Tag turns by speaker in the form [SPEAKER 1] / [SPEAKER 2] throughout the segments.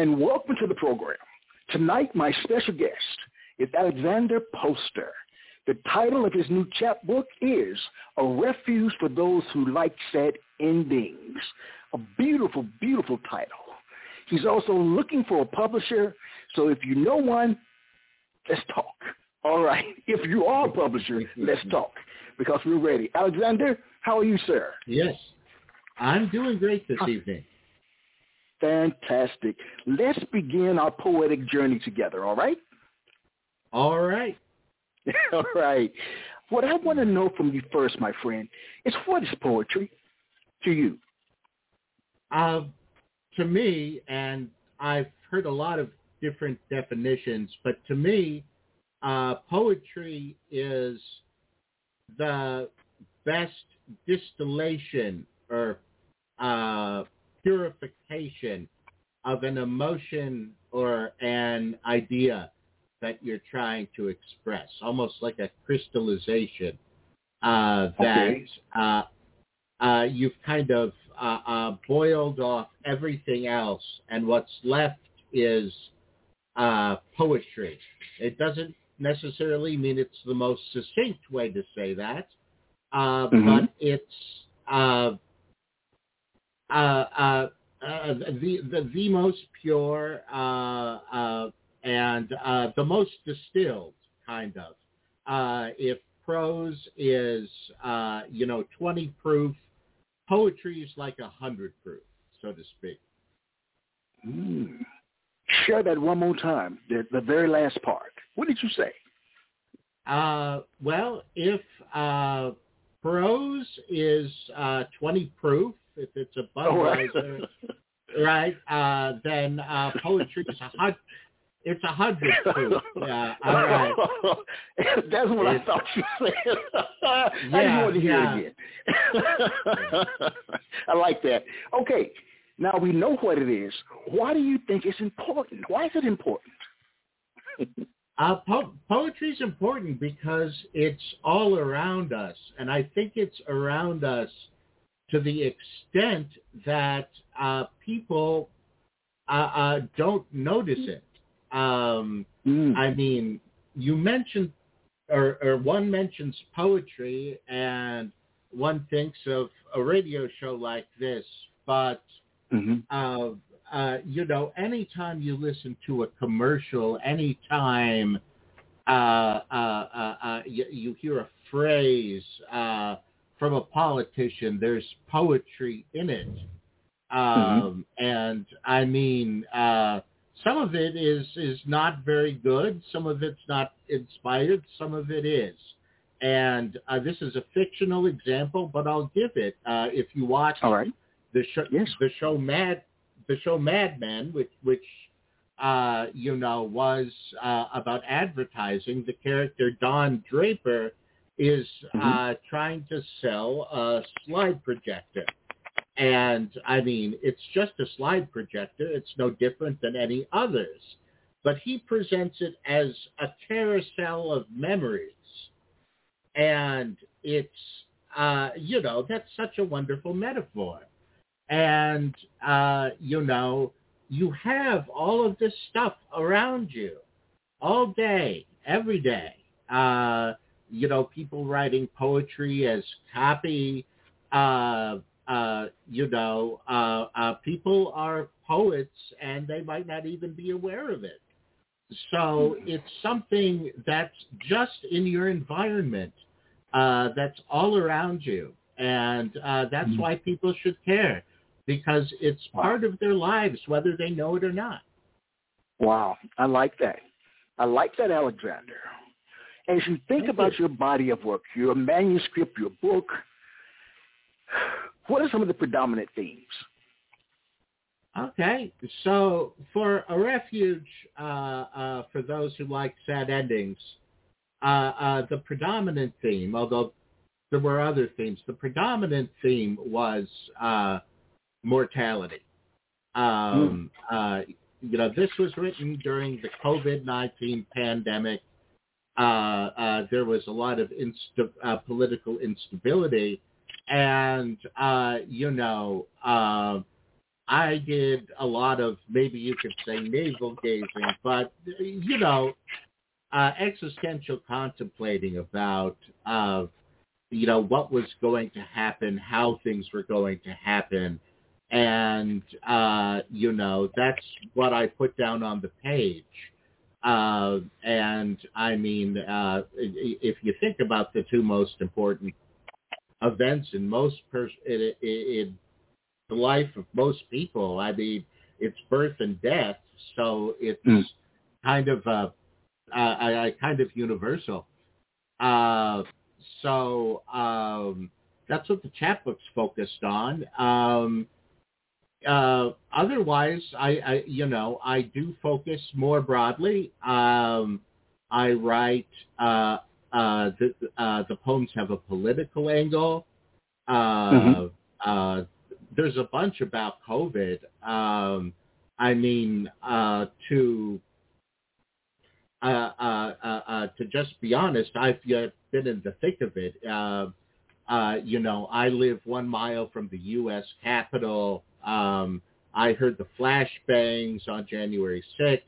[SPEAKER 1] And welcome to the program. Tonight, my special guest is Alexander Poster. The title of his new chapbook is A Refuge for Those Who Like Sad Endings. A beautiful, beautiful title. He's also looking for a publisher, so if you know one, let's talk. All right. If you are a publisher, let's talk because we're ready. Alexander, how are you, sir?
[SPEAKER 2] Yes. I'm doing great this evening.
[SPEAKER 1] Fantastic. Let's begin our poetic journey together, all right?
[SPEAKER 2] All right.
[SPEAKER 1] all right. What I want to know from you first, my friend, is what is poetry to you?
[SPEAKER 2] Uh, to me, and I've heard a lot of different definitions, but to me, uh, poetry is the best distillation or uh, purification of an emotion or an idea that you're trying to express, almost like a crystallization uh, that
[SPEAKER 1] Okay.
[SPEAKER 2] uh, uh, you've kind of uh, uh, boiled off everything else, and what's left is uh, poetry. It doesn't necessarily mean it's the most succinct way to say that, uh,
[SPEAKER 1] Mhm.
[SPEAKER 2] but it's uh, uh, uh, the, the the most pure uh, uh, and uh, the most distilled kind of. Uh, if prose is uh, you know twenty proof, poetry is like a hundred proof, so to speak.
[SPEAKER 1] Mm. Share that one more time, the, the very last part. What did you say?
[SPEAKER 2] Uh, well, if uh, prose is uh, 20 proof, if it's a. Budweiser, right, uh, then uh, poetry is a hundred. It's a hundred proof. Yeah, all right.
[SPEAKER 1] That's what I thought you said. I just wanted to hear
[SPEAKER 2] yeah.
[SPEAKER 1] it again. I like that. Okay, now we know what it is. Why do you think it's important? Why is it important?
[SPEAKER 2] Uh, po- poetry is important because it's all around us, and I think it's around us to the extent that uh, people uh, uh, don't notice it. Um,
[SPEAKER 1] Mm.
[SPEAKER 2] I mean, you mentioned, or, or one mentions poetry, and one thinks of a radio show like this, but
[SPEAKER 1] hmm
[SPEAKER 2] uh, uh, you know, anytime you listen to a commercial, anytime uh, uh, uh, uh, you, you hear a phrase uh, from a politician, there's poetry in it. Um, And I mean, uh, some of it is is not very good. Some of it's not inspired. Some of it is. And uh, this is a fictional example, but I'll give it. Uh, if you watch
[SPEAKER 1] right.
[SPEAKER 2] the show
[SPEAKER 1] Yes.
[SPEAKER 2] the show Mad the show Mad Men, which which uh, you know was uh, about advertising. The character Don Draper is uh, trying to sell a slide projector, and I mean it's just a slide projector. It's no different than any others, but he presents it as a carousel of memories, and it's uh, you know that's such a wonderful metaphor. And uh, you know you have all of this stuff around you all day, every day. Uh, you know, people writing poetry as copy. Uh, uh, you know, uh, uh, people are poets, and they might not even be aware of it. So it's something that's just in your environment, uh, that's all around you, and uh, that's
[SPEAKER 1] Mhm.
[SPEAKER 2] why people should care because it's part of their lives, whether they know it or not.
[SPEAKER 1] Wow, I like that. I like that, Alexander. As you think
[SPEAKER 2] Thank
[SPEAKER 1] about
[SPEAKER 2] you.
[SPEAKER 1] your body of work, your manuscript, your book, what are some of the predominant themes?
[SPEAKER 2] Okay, so for a refuge uh, uh, for those who like sad endings, uh, uh, the predominant theme, although there were other themes, the predominant theme was uh, mortality. Um, mm. you know, this was written during the COVID-19 pandemic. There was a lot of insta- political instability, and you know I did a lot of maybe you could say navel gazing, but you know, uh, existential contemplating about uh, you know what was going to happen, how things were going to happen, and uh, you know that's what I put down on the page. Uh, and I mean, uh, if you think about the two most important events in most pers- in, in the life of most people. I mean, it's birth and death, so it's mm. kind of uh, uh, kind of universal. Uh, so um, that's what the chapbook's focused on. Um, uh, otherwise, I, I, you know, I do focus more broadly. Um, I write uh, uh, the uh, the poems have a political angle. Uh, mm-hmm. uh, there's a bunch about COVID. Um, I mean, uh, to uh, uh, uh, uh to just be honest, I've been in the thick of it. Uh, uh, you know, I live one mile from the U.S. Capitol. Um, I heard the flashbangs on January 6th.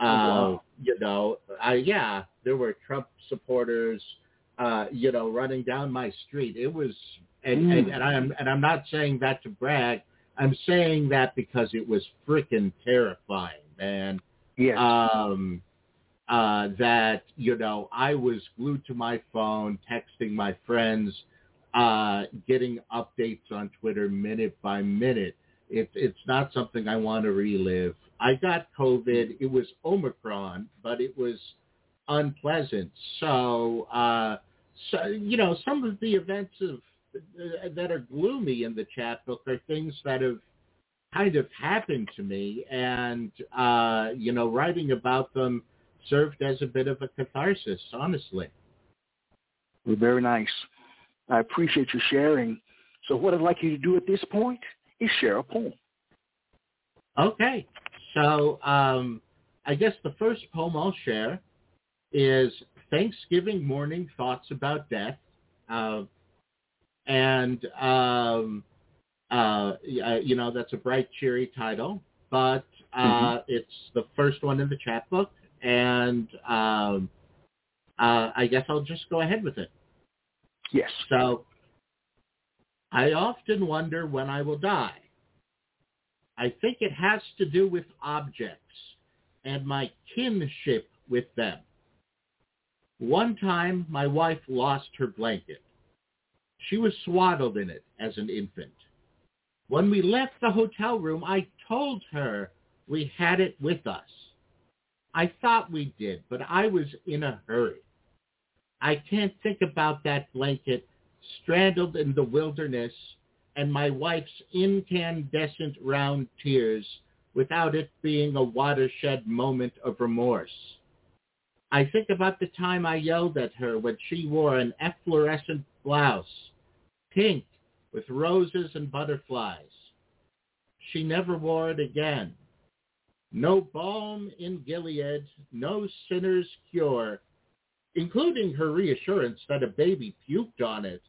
[SPEAKER 2] Uh, wow. You know, I, yeah, there were Trump supporters, uh, you know, running down my street. It was and, mm. and, and I'm and I'm not saying that to brag. I'm saying that because it was freaking terrifying, man.
[SPEAKER 1] Yes.
[SPEAKER 2] Um, uh, that you know, I was glued to my phone, texting my friends, uh, getting updates on Twitter minute by minute. It's it's not something I want to relive. I got COVID. It was Omicron, but it was unpleasant. So, uh, so you know, some of the events of that are gloomy in the chapbook are things that have kind of happened to me, and uh, you know, writing about them served as a bit of a catharsis. Honestly,
[SPEAKER 1] very nice. I appreciate you sharing. So, what I'd like you to do at this point is share a poem.
[SPEAKER 2] Okay, so um, I guess the first poem I'll share is Thanksgiving morning thoughts about death. Uh, and um, uh, you know that's a bright, cheery title, but uh, mm-hmm. it's the first one in the chapbook, and um, uh, I guess I'll just go ahead with it.
[SPEAKER 1] Yes.
[SPEAKER 2] So I often wonder when I will die. I think it has to do with objects and my kinship with them. One time my wife lost her blanket. She was swaddled in it as an infant. When we left the hotel room, I told her we had it with us. I thought we did, but I was in a hurry. I can't think about that blanket straddled in the wilderness and my wife's incandescent round tears without it being a watershed moment of remorse. I think about the time I yelled at her when she wore an efflorescent blouse pink with roses and butterflies. She never wore it again. No balm in Gilead, no sinner's cure, including her reassurance that a baby puked on it,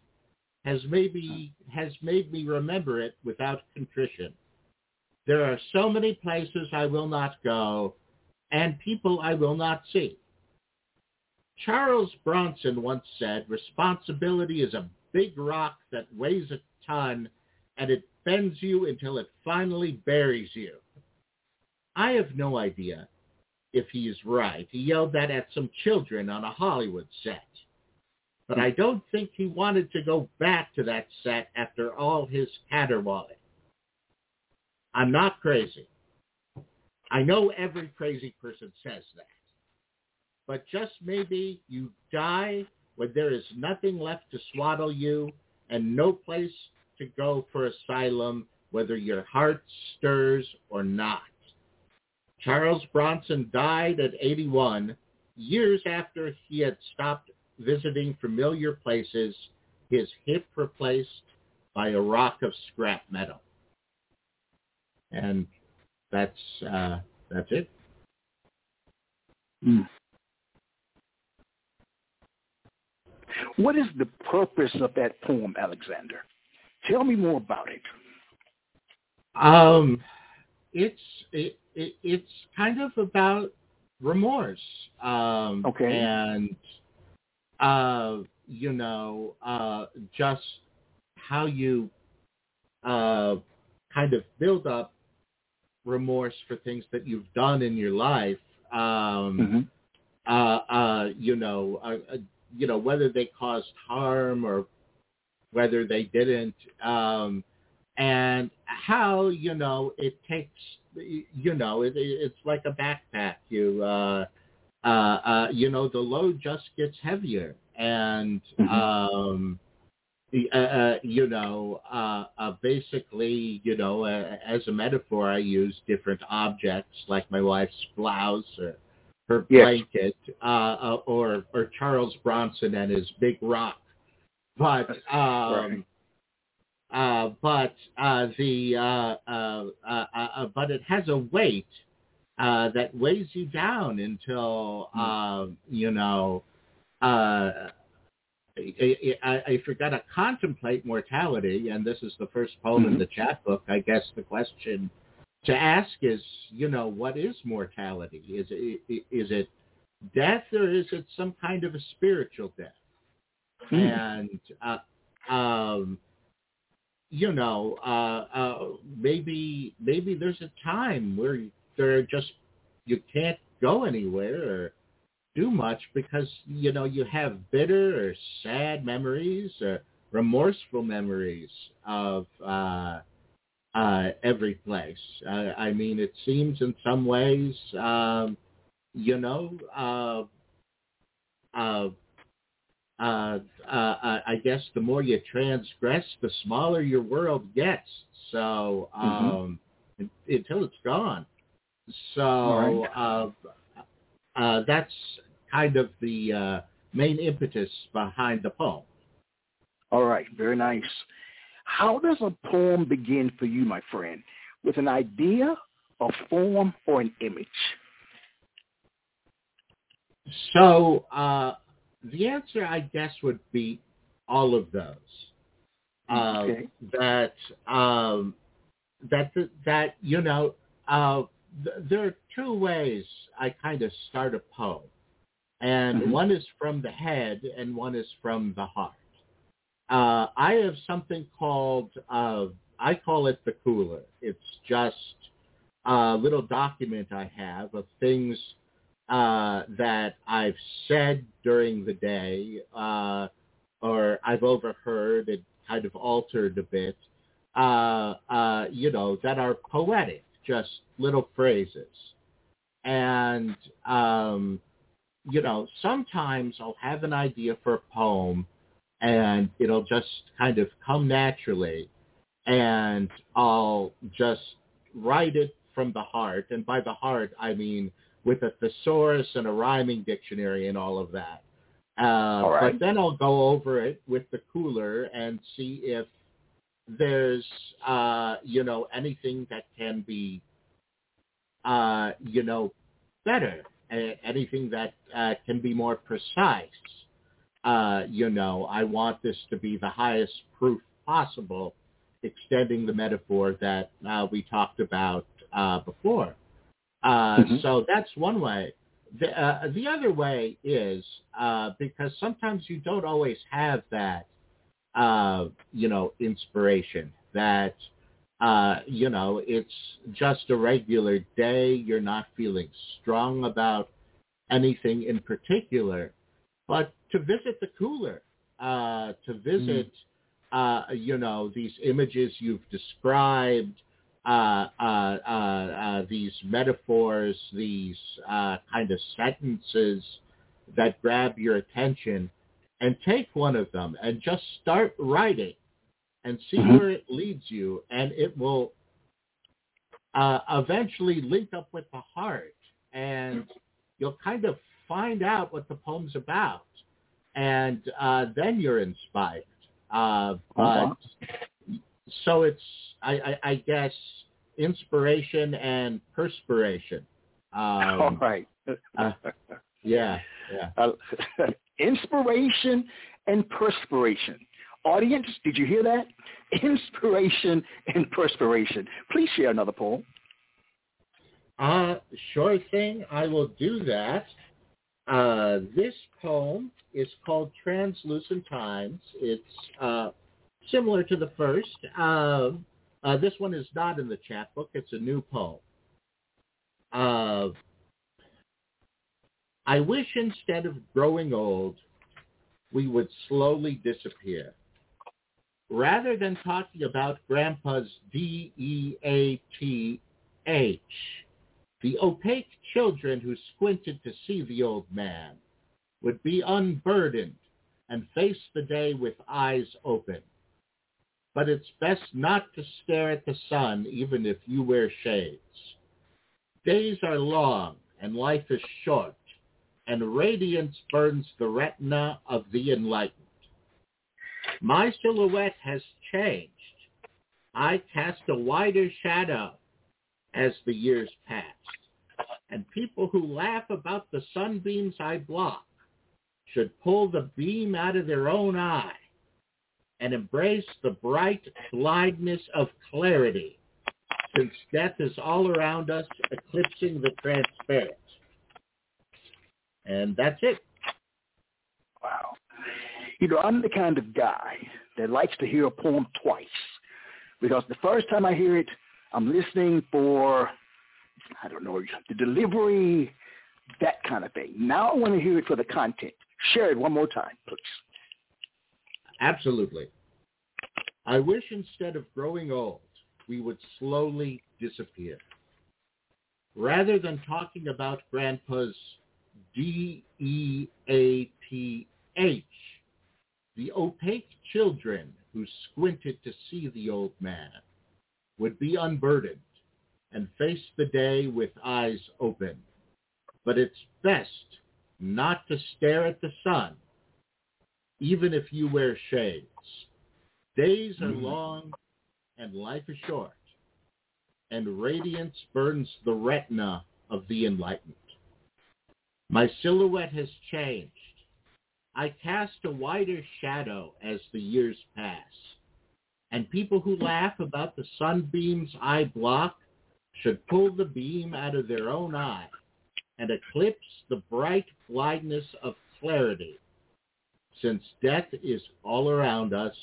[SPEAKER 2] has maybe has made me remember it without contrition. There are so many places I will not go, and people I will not see. Charles Bronson once said, responsibility is a big rock that weighs a ton and it bends you until it finally buries you. I have no idea if he is right. He yelled that at some children on a Hollywood set. But I don't think he wanted to go back to that set after all his caterwauling. I'm not crazy. I know every crazy person says that. But just maybe you die when there is nothing left to swaddle you and no place to go for asylum whether your heart stirs or not. Charles Bronson died at 81, years after he had stopped visiting familiar places, his hip replaced by a rock of scrap metal. And that's uh, that's it.
[SPEAKER 1] Mm. What is the purpose of that poem, Alexander? Tell me more about it.
[SPEAKER 2] Um, it's it, it it's kind of about remorse. Um,
[SPEAKER 1] okay.
[SPEAKER 2] And uh, you know, uh, just how you uh, kind of build up remorse for things that you've done in your life. Um, mm-hmm. uh, uh, you know, uh, uh, you know whether they caused harm or whether they didn't. Um, and how you know it takes you know it, it's like a backpack you uh uh uh you know the load just gets heavier and mm-hmm. um uh, uh, you know, uh, uh, basically, you know, uh, as a metaphor, I use different objects like my wife's blouse or her yes. blanket, uh, uh, or or Charles Bronson and his big rock. But um, right. Uh, but uh, the uh, uh, uh, uh, but it has a weight that weighs you down until mm. you know. I, I, I forgot to contemplate mortality, and this is the first poem mm-hmm. in the chapbook. I guess the question to ask is, you know, what is mortality? Is it is it death, or is it some kind of a spiritual death? Mm. And um, you know, uh, uh, maybe maybe there's a time where there just you can't go anywhere or do much because you know you have bitter or sad memories or remorseful memories of uh, uh, every place. Uh, I mean, it seems in some ways, um, you know, uh, uh, uh, uh, I guess the more you transgress, the smaller your world gets. So mm-hmm. um, mm-hmm. until it's gone. So right. uh, uh, that's kind of the uh, main impetus behind the poem.
[SPEAKER 1] All right, very nice. How does a poem begin for you, my friend? With an idea, a form, or an image?
[SPEAKER 2] So uh, the answer, I guess, would be all of those. Uh, okay. That um, that that you know, uh, th- there are two ways I kind of start a poem, and mm-hmm. one is from the head, and one is from the heart. Uh, I have something called uh, I call it the cooler. It's just a little document I have of things uh, that I've said during the day uh, or I've overheard and kind of altered a bit, uh, uh, you know, that are poetic, just little phrases. And, um, you know, sometimes I'll have an idea for a poem and it'll just kind of come naturally and I'll just write it from the heart. And by the heart, I mean with a thesaurus and a rhyming dictionary and all of that. Uh, right. But then I'll go over it with the cooler and see if there's, uh, you know, anything that can be, uh, you know, better, anything that uh, can be more precise. Uh, you know, I want this to be the highest proof possible, extending the metaphor that uh, we talked about uh, before. Uh, mm-hmm. So that's one way. The, uh, the other way is uh, because sometimes you don't always have that, uh, you know, inspiration. That uh, you know, it's just a regular day. You're not feeling strong about anything in particular, but to visit the cooler, uh, to visit, mm. uh, you know, these images you've described, uh, uh, uh, uh, these metaphors, these uh, kind of sentences that grab your attention, and take one of them and just start writing. and see mm-hmm. where it leads you, and it will uh, eventually link up with the heart, and you'll kind of find out what the poem's about, and uh, then you're inspired. Uh, but uh-huh. So it's, I, I, I, guess, inspiration and perspiration.
[SPEAKER 1] Um, All right.
[SPEAKER 2] uh, yeah, yeah. Uh,
[SPEAKER 1] inspiration and perspiration. Audience, did you hear that? Inspiration and perspiration. Please share another poem.
[SPEAKER 2] Uh, sure thing. I will do that. Uh, this poem is called Translucent Times. It's uh, similar to the first. Uh, uh, this one is not in the chapbook. It's a new poem. Uh, I wish instead of growing old, we would slowly disappear. Rather than talking about Grandpa's D-E-A-T-H, the opaque children who squinted to see the old man would be unburdened and face the day with eyes open. But it's best not to stare at the sun even if you wear shades. Days are long and life is short, and radiance burns the retina of the enlightened. My silhouette has changed. I cast a wider shadow as the years pass. And people who laugh about the sunbeams I block should pull the beam out of their own eye and embrace the bright blindness of clarity, since death is all around us, eclipsing the transparent. And that's it.
[SPEAKER 1] Wow. You know, I'm the kind of guy that likes to hear a poem twice because the first time I hear it, I'm listening for, I don't know, the delivery, that kind of thing. Now I want to hear it for the content. Share it one more time, please.
[SPEAKER 2] Absolutely. I wish instead of growing old, we would slowly disappear. Rather than talking about Grandpa's D-E-A-P-H, the opaque children who squinted to see the old man would be unburdened and face the day with eyes open. But it's best not to stare at the sun, even if you wear shades. Days are mm-hmm. long and life is short, and radiance burns the retina of the enlightened. My silhouette has changed. I cast a wider shadow as the years pass and people who laugh about the sunbeams I block should pull the beam out of their own eye and eclipse the bright blindness of clarity, since death is all around us,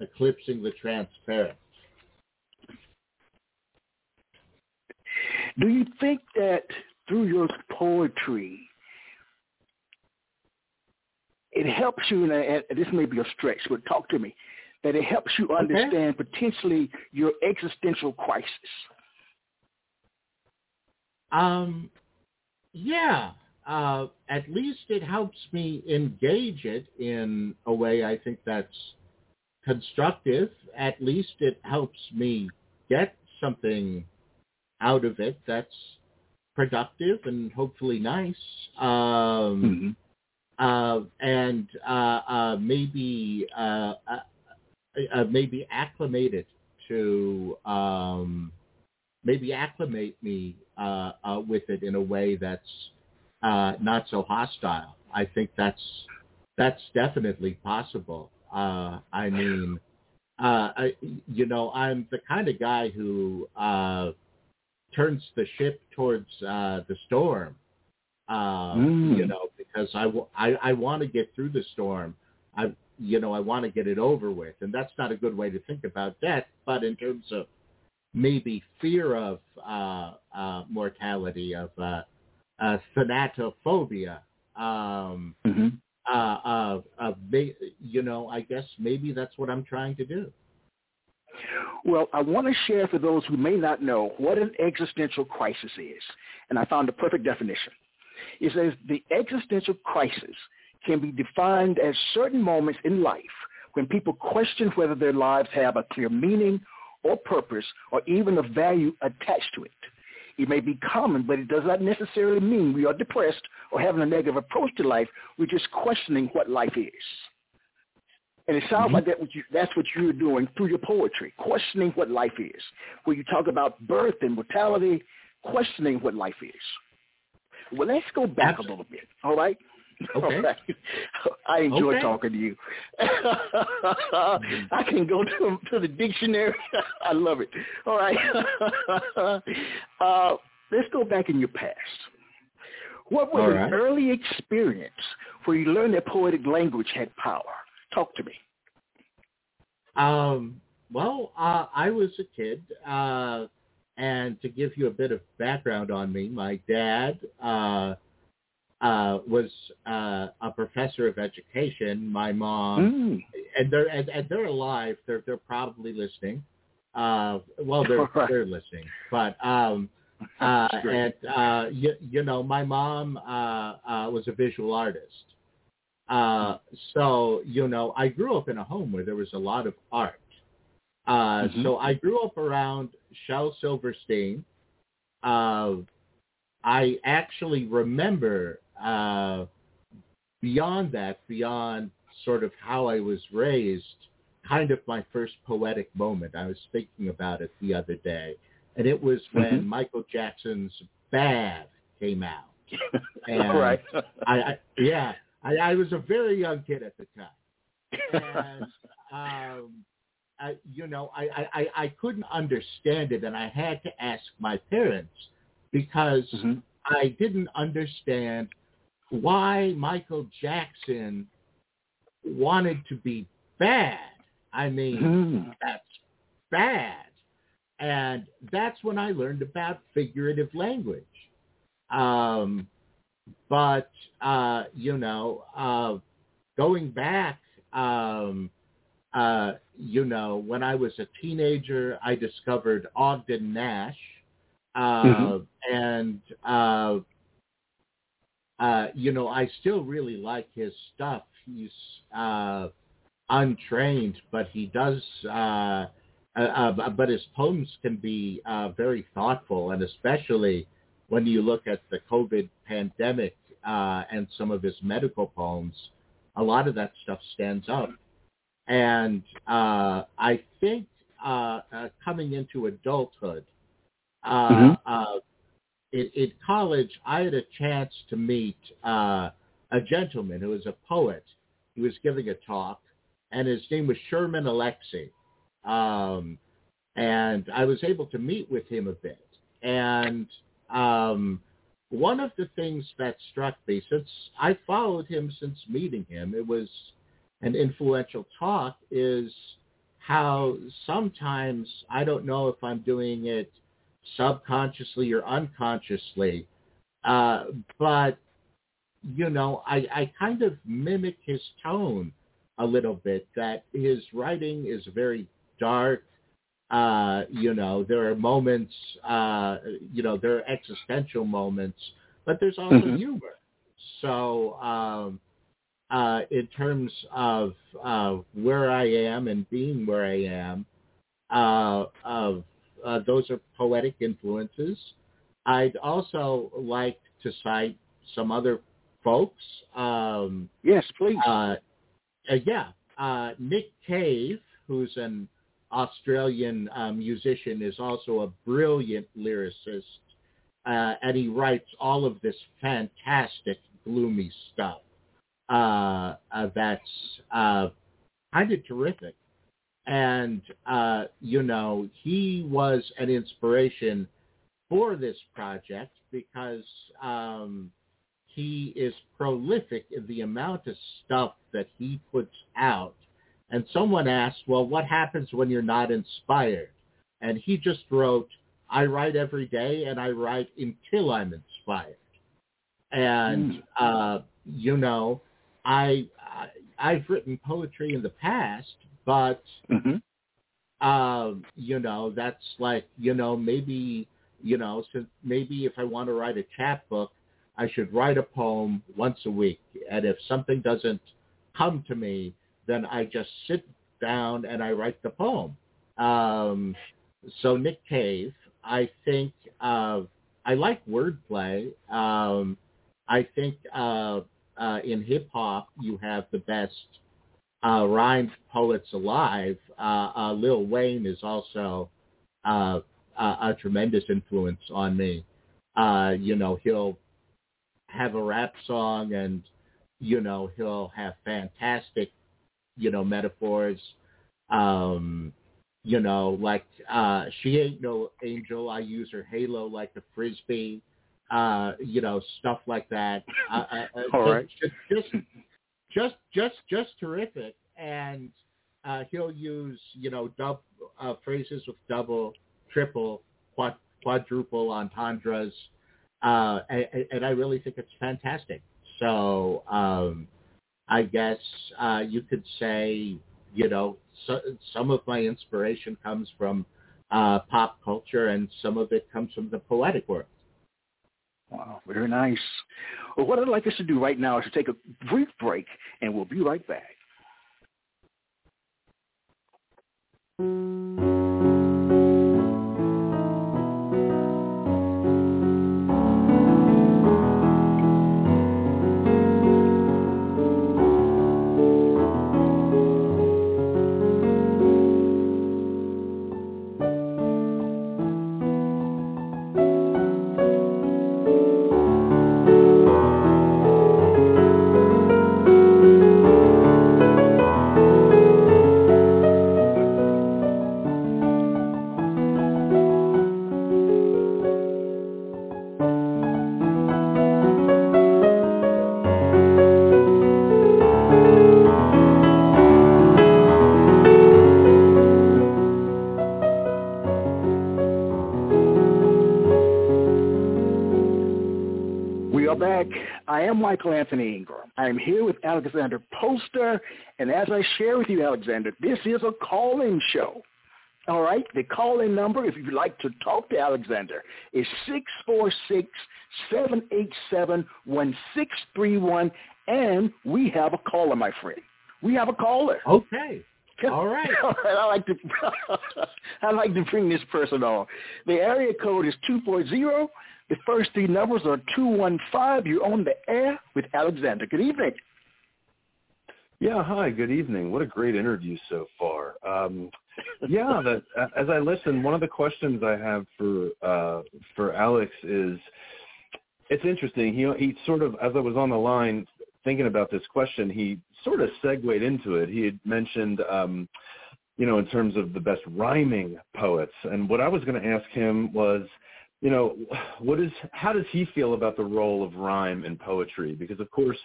[SPEAKER 2] eclipsing the transparent.
[SPEAKER 1] Do you think that through your poetry, it helps you, and this may be a stretch, but talk to me, that it helps you understand okay. potentially your existential crisis?
[SPEAKER 2] Um, yeah. Uh, at least it helps me engage it in a way I think that's constructive. At least it helps me get something out of it that's productive and hopefully nice. Um, mm-hmm. uh, and uh, uh, maybe uh, uh, uh, maybe acclimate it to um, maybe acclimate me uh, uh, with it in a way that's uh, not so hostile. I think that's that's definitely possible. Uh, I mean, uh, I, you know, I'm the kind of guy who uh, turns the ship towards uh, the storm. Uh, mm. You know, because I, I, I want to get through the storm. I you know, I want to get it over with. And that's not a good way to think about death. But in terms of maybe fear of uh, uh, mortality, of uh, uh, thanatophobia, um, mm-hmm. uh, uh, you know, I guess maybe that's what I'm trying to do.
[SPEAKER 1] Well, I want to share for those who may not know what an existential crisis is. And I found a perfect definition. It says the existential crisis can be defined as certain moments in life when people question whether their lives have a clear meaning or purpose or even a value attached to it. It may be common, but it does not necessarily mean we are depressed or having a negative approach to life. We're just questioning what life is. And it sounds mm-hmm. like that what you, that's what you're doing through your poetry, questioning what life is. Where you talk about birth and mortality, questioning what life is. Well, let's go back Absolutely. a little bit, all right?
[SPEAKER 2] Okay. Right.
[SPEAKER 1] I enjoy
[SPEAKER 2] okay.
[SPEAKER 1] talking to you. I can go to to the dictionary. I love it. All right. uh, let's go back in your past. What was an early experience where you learned that poetic language had power? Talk to me.
[SPEAKER 2] Um, well, uh, I was a kid, uh, and to give you a bit of background on me, my dad uh, was uh, a professor of education. My mom, mm. and they're and, and, they're alive. They're they're probably listening. Uh, well, they're right. they're listening, but um, uh, and uh, you, you know, my mom uh, uh, was a visual artist. Uh, so, you know, I grew up in a home where there was a lot of art. Uh, mm-hmm. So I grew up around Shel Silverstein. Uh, I actually remember uh, beyond that, beyond sort of how I was raised, kind of my first poetic moment. I was thinking about it the other day, and it was when mm-hmm. Michael Jackson's "Bad" came out.
[SPEAKER 1] And right.
[SPEAKER 2] I, I yeah, I, I was a very young kid at the time, and um, I, you know, I, I, I couldn't understand it, and I had to ask my parents because mm-hmm. I didn't understand why Michael Jackson wanted to be bad. I mean, mm-hmm. that's bad. And that's when I learned about figurative language. Um, but uh, you know, uh, going back, um, uh, you know, when I was a teenager, I discovered Ogden Nash, uh, mm-hmm. and uh, you know, I still really like his stuff. He's uh, untrained, but he does. Uh, uh, uh, but his poems can be uh, very thoughtful, and especially when you look at the COVID pandemic uh, and some of his medical poems, a lot of that stuff stands up. And uh, I think uh, uh coming into adulthood, uh, mm-hmm. Uh, in, in, college, I had a chance to meet a gentleman who was a poet. He was giving a talk, and his name was Sherman Alexie. Um, and I was able to meet with him a bit. And um, one of the things that struck me, since I followed him since meeting him, it was an influential talk, is how sometimes I don't know if I'm doing it subconsciously or unconsciously, uh, but you know, I, I kind of mimic his tone a little bit. That his writing is very dark, uh, you know, there are moments, uh, you know, there are existential moments, but there's also mm-hmm. humor. So um, uh, in terms of uh, where I am and being where I am, uh, of uh, those are poetic influences. I'd also like to cite some other folks. Um,
[SPEAKER 1] yes, please.
[SPEAKER 2] Uh, uh, yeah, uh, Nick Cave, who's an Australian uh, musician, is also a brilliant lyricist, uh, and he writes all of this fantastic, gloomy stuff uh, uh that's uh, kind of terrific. And, uh, you know, he was an inspiration for this project because um, he is prolific in the amount of stuff that he puts out and someone asked, well, what happens when you're not inspired? And he just wrote, I write every day and I write until I'm inspired. And, mm. uh, you know, I, I, I've written poetry in the past, but, mm-hmm. um, you know, that's like, you know, maybe, you know, since maybe if I want to write a chapbook, I should write a poem once a week. And if something doesn't come to me, then I just sit down and I write the poem. Um, so Nick Cave, I think uh, I like wordplay. Um, I think uh, uh, in hip hop you have the best uh, rhymed poets alive. Uh, uh, Lil Wayne is also uh, a, a tremendous influence on me. Uh, you know, he'll have a rap song and, you know, he'll have fantastic, you know, metaphors. Um, you know, like uh, she ain't no angel. I use her halo like a frisbee. Uh, you know, stuff like that. Uh, uh,
[SPEAKER 1] All
[SPEAKER 2] just,
[SPEAKER 1] right.
[SPEAKER 2] just, just, just, just, just terrific. And uh, he'll use, you know, dub uh, phrases with double, triple, quad, quadruple entendres, uh, and, and I really think it's fantastic. So um, I guess uh, you could say, you know, so, some of my inspiration comes from uh, pop culture, and some of it comes from the poetic world.
[SPEAKER 1] Wow, very nice. Well, what I'd like us to do right now is to take a brief break, and we'll be right back. I am Michael Anthony Ingram. I am here with Alexander Poster, and as I share with you, Alexander, this is a call-in show. All right, the call-in number, if you'd like to talk to Alexander, is six four six seven eight seven one six three one, and we have a caller, my friend. We have a caller.
[SPEAKER 2] Okay. All right.
[SPEAKER 1] All right. I like to I like to bring this person on. The area code is two four zero. The first three numbers are two one five. You're on the air with Alexander. Good evening.
[SPEAKER 3] Yeah, hi, good evening. What a great interview so far. Um, yeah, that, as I listen, one of the questions I have for uh, for Alex is, it's interesting. He he sort of, as I was on the line thinking about this question, he sort of segued into it. He had mentioned, um, you know, in terms of the best rhyming poets, and what I was going to ask him was, you know, what is how does he feel about the role of rhyme in poetry? Because of course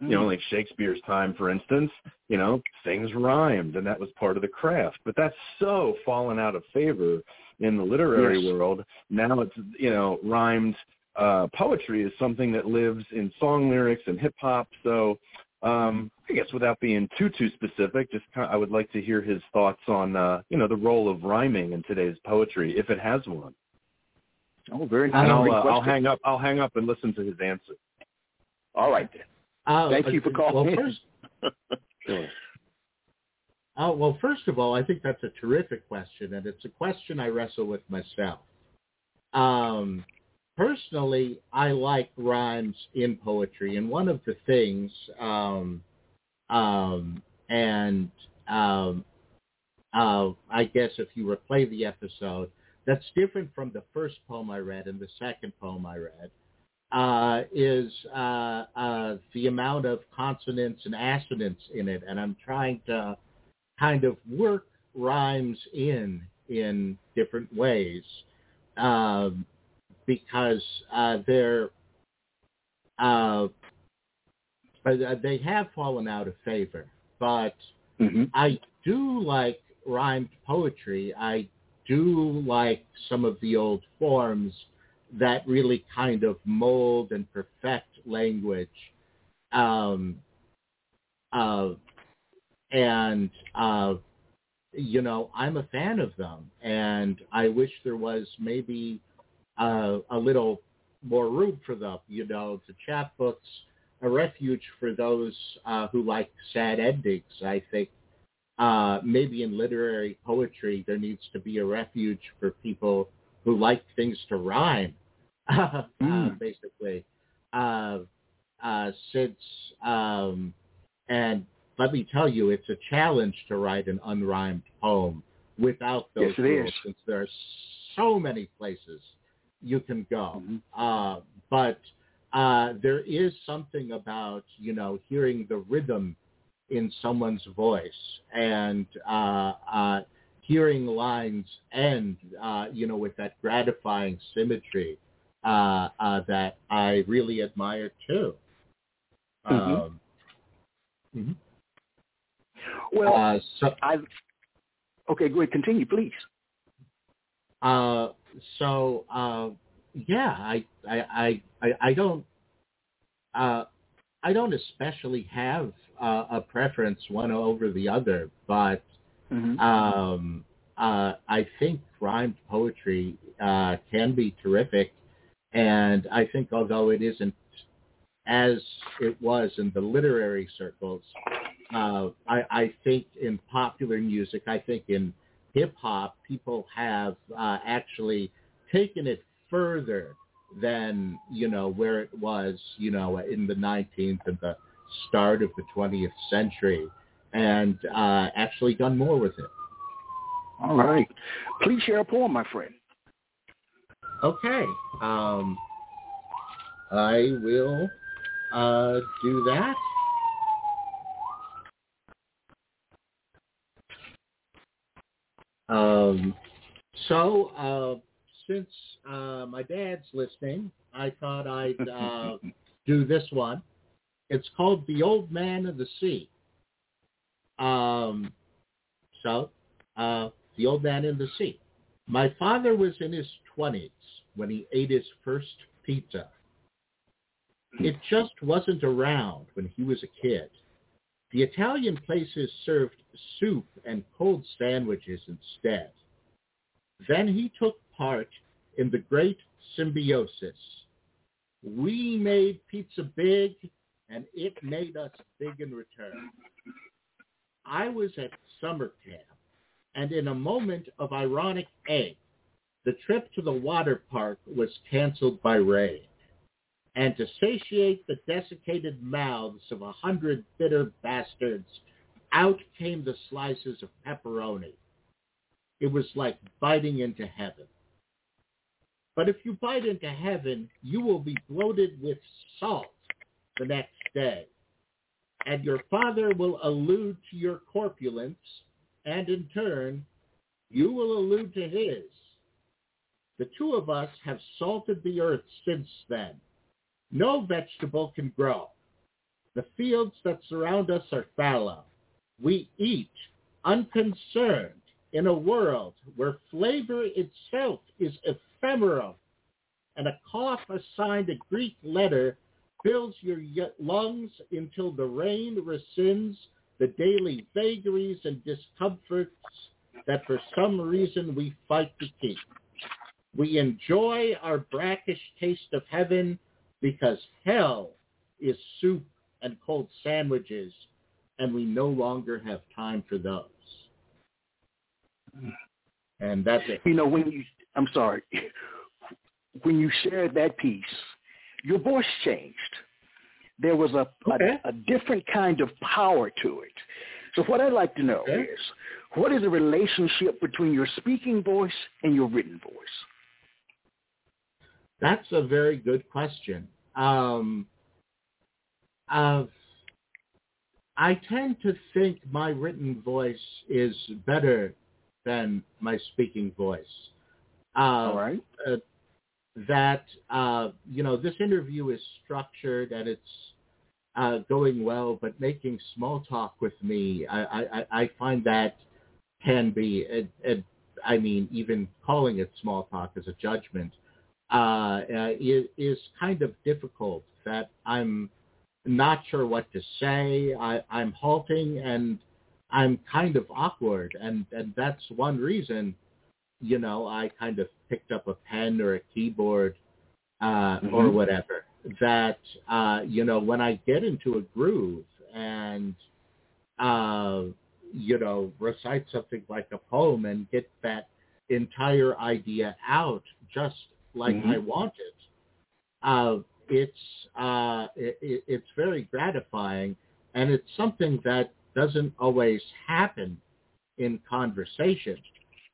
[SPEAKER 3] you know, like Shakespeare's time, for instance, you know, things rhymed and that was part of the craft. But that's so fallen out of favor in the literary
[SPEAKER 1] Yes.
[SPEAKER 3] world. Now it's, you know, rhymed uh, poetry is something that lives in song lyrics and hip hop. So um, I guess without being too, too specific, just kind I would like to hear his thoughts on, uh, you know, the role of rhyming in today's poetry, if it has one.
[SPEAKER 1] Oh, very
[SPEAKER 3] And
[SPEAKER 1] nice.
[SPEAKER 3] I'll, uh, I'll hang up. I'll hang up and listen to his answer.
[SPEAKER 1] All right then.
[SPEAKER 2] Uh,
[SPEAKER 1] Thank you for calling
[SPEAKER 2] Well,
[SPEAKER 1] in.
[SPEAKER 2] first,
[SPEAKER 3] Sure.
[SPEAKER 2] uh, well, first of all, I think that's a terrific question, and it's a question I wrestle with myself. Um, personally, I like rhymes in poetry, and one of the things, um, um, and um, uh, I guess if you replay the episode, that's different from the first poem I read and the second poem I read, uh, is uh, uh, the amount of consonance and assonance in it, and I'm trying to kind of work rhymes in in different ways um, because uh, they're uh, uh, they have fallen out of favor, but
[SPEAKER 1] hmm
[SPEAKER 2] I do like rhymed poetry. I do like some of the old forms that really kind of mold and perfect language. Um, uh, and, uh, you know, I'm a fan of them. And I wish there was maybe uh, a little more room for them. You know, the chapbooks a refuge for those uh, who like sad endings. I think uh, maybe in literary poetry there needs to be a refuge for people who like things to rhyme, uh,
[SPEAKER 1] Mm.
[SPEAKER 2] basically. Uh, uh, since um, and let me tell you, it's a challenge to write an unrhymed poem without those
[SPEAKER 1] Yes,
[SPEAKER 2] rules,
[SPEAKER 1] is.
[SPEAKER 2] since there are so many places you can go.
[SPEAKER 1] Mhm.
[SPEAKER 2] Uh, but uh, there is something about you know hearing the rhythm in someone's voice and uh, uh, hearing lines end, uh, you know, with that gratifying symmetry uh, uh, that I really admire too.
[SPEAKER 1] Mhm.
[SPEAKER 2] Um,
[SPEAKER 1] Well,
[SPEAKER 2] uh, so,
[SPEAKER 1] I okay. Go ahead. Continue, please.
[SPEAKER 2] uh, so uh, yeah, I, I, I, I, I don't, uh, I don't especially have uh, a preference one over the other, but
[SPEAKER 1] Mhm.
[SPEAKER 2] um, uh, I think rhymed poetry uh, can be terrific, and I think although it isn't as it was in the literary circles, uh, I, I think in popular music, I think in hip hop, people have uh, actually taken it further than you know where it was, you know, in the 19th and the start of the 20th century, and uh, actually done more with it.
[SPEAKER 1] All right. Please share a poem, my friend.
[SPEAKER 2] Okay. Um, I will uh, do that. Um, so, uh, since uh, my dad's listening, I thought I'd uh, do this one. It's called The Old Man of the Sea. Um, so, uh, The Old Man in the Sea. My father was in his 20s when he ate his first pizza. It just wasn't around when he was a kid. The Italian places served soup and cold sandwiches instead. Then he took part in the great symbiosis. We made pizza big, and it made us big in return. I was at summer camp, and in a moment of ironic egg, the trip to the water park was canceled by rain. And to satiate the desiccated mouths of a hundred bitter bastards, out came the slices of pepperoni. It was like biting into heaven. But if you bite into heaven, you will be bloated with salt the next day. And your father will allude to your corpulence, and in turn, you will allude to his. The two of us have salted the earth since then. No vegetable can grow. The fields that surround us are fallow. We eat unconcerned in a world where flavor itself is ephemeral, and a cough assigned a Greek letter fills your lungs until the rain rescinds the daily vagaries and discomforts that for some reason we fight to keep. We enjoy our brackish taste of heaven because hell is soup and cold sandwiches, and we no longer have time for those. And that's it.
[SPEAKER 1] You know, when you, I'm sorry, when you shared that piece, your voice changed. There was a,
[SPEAKER 2] Okay.
[SPEAKER 1] a, a different kind of power to it. So what I'd like to know
[SPEAKER 2] Okay.
[SPEAKER 1] is, what is the relationship between your speaking voice and your written voice?
[SPEAKER 2] That's a very good question. Um, uh, I tend to think my written voice is better than my speaking voice. Uh,
[SPEAKER 1] All right.
[SPEAKER 2] uh, that uh, you know this interview is structured and it's uh, going well, but making small talk with me, I, I, I find that can be, a, a, I mean, even calling it small talk as a judgment uh, uh, is, is kind of difficult. That I'm not sure what to say. I, I'm halting and I'm kind of awkward, and and that's one reason you know, I kind of picked up a pen or a keyboard uh, or
[SPEAKER 1] Mhm.
[SPEAKER 2] whatever. that uh, you know when I get into a groove and uh, you know recite something like a poem and get that entire idea out just like
[SPEAKER 1] Mhm.
[SPEAKER 2] I want it, uh, it's uh, it, it's very gratifying, and it's something that doesn't always happen in conversation.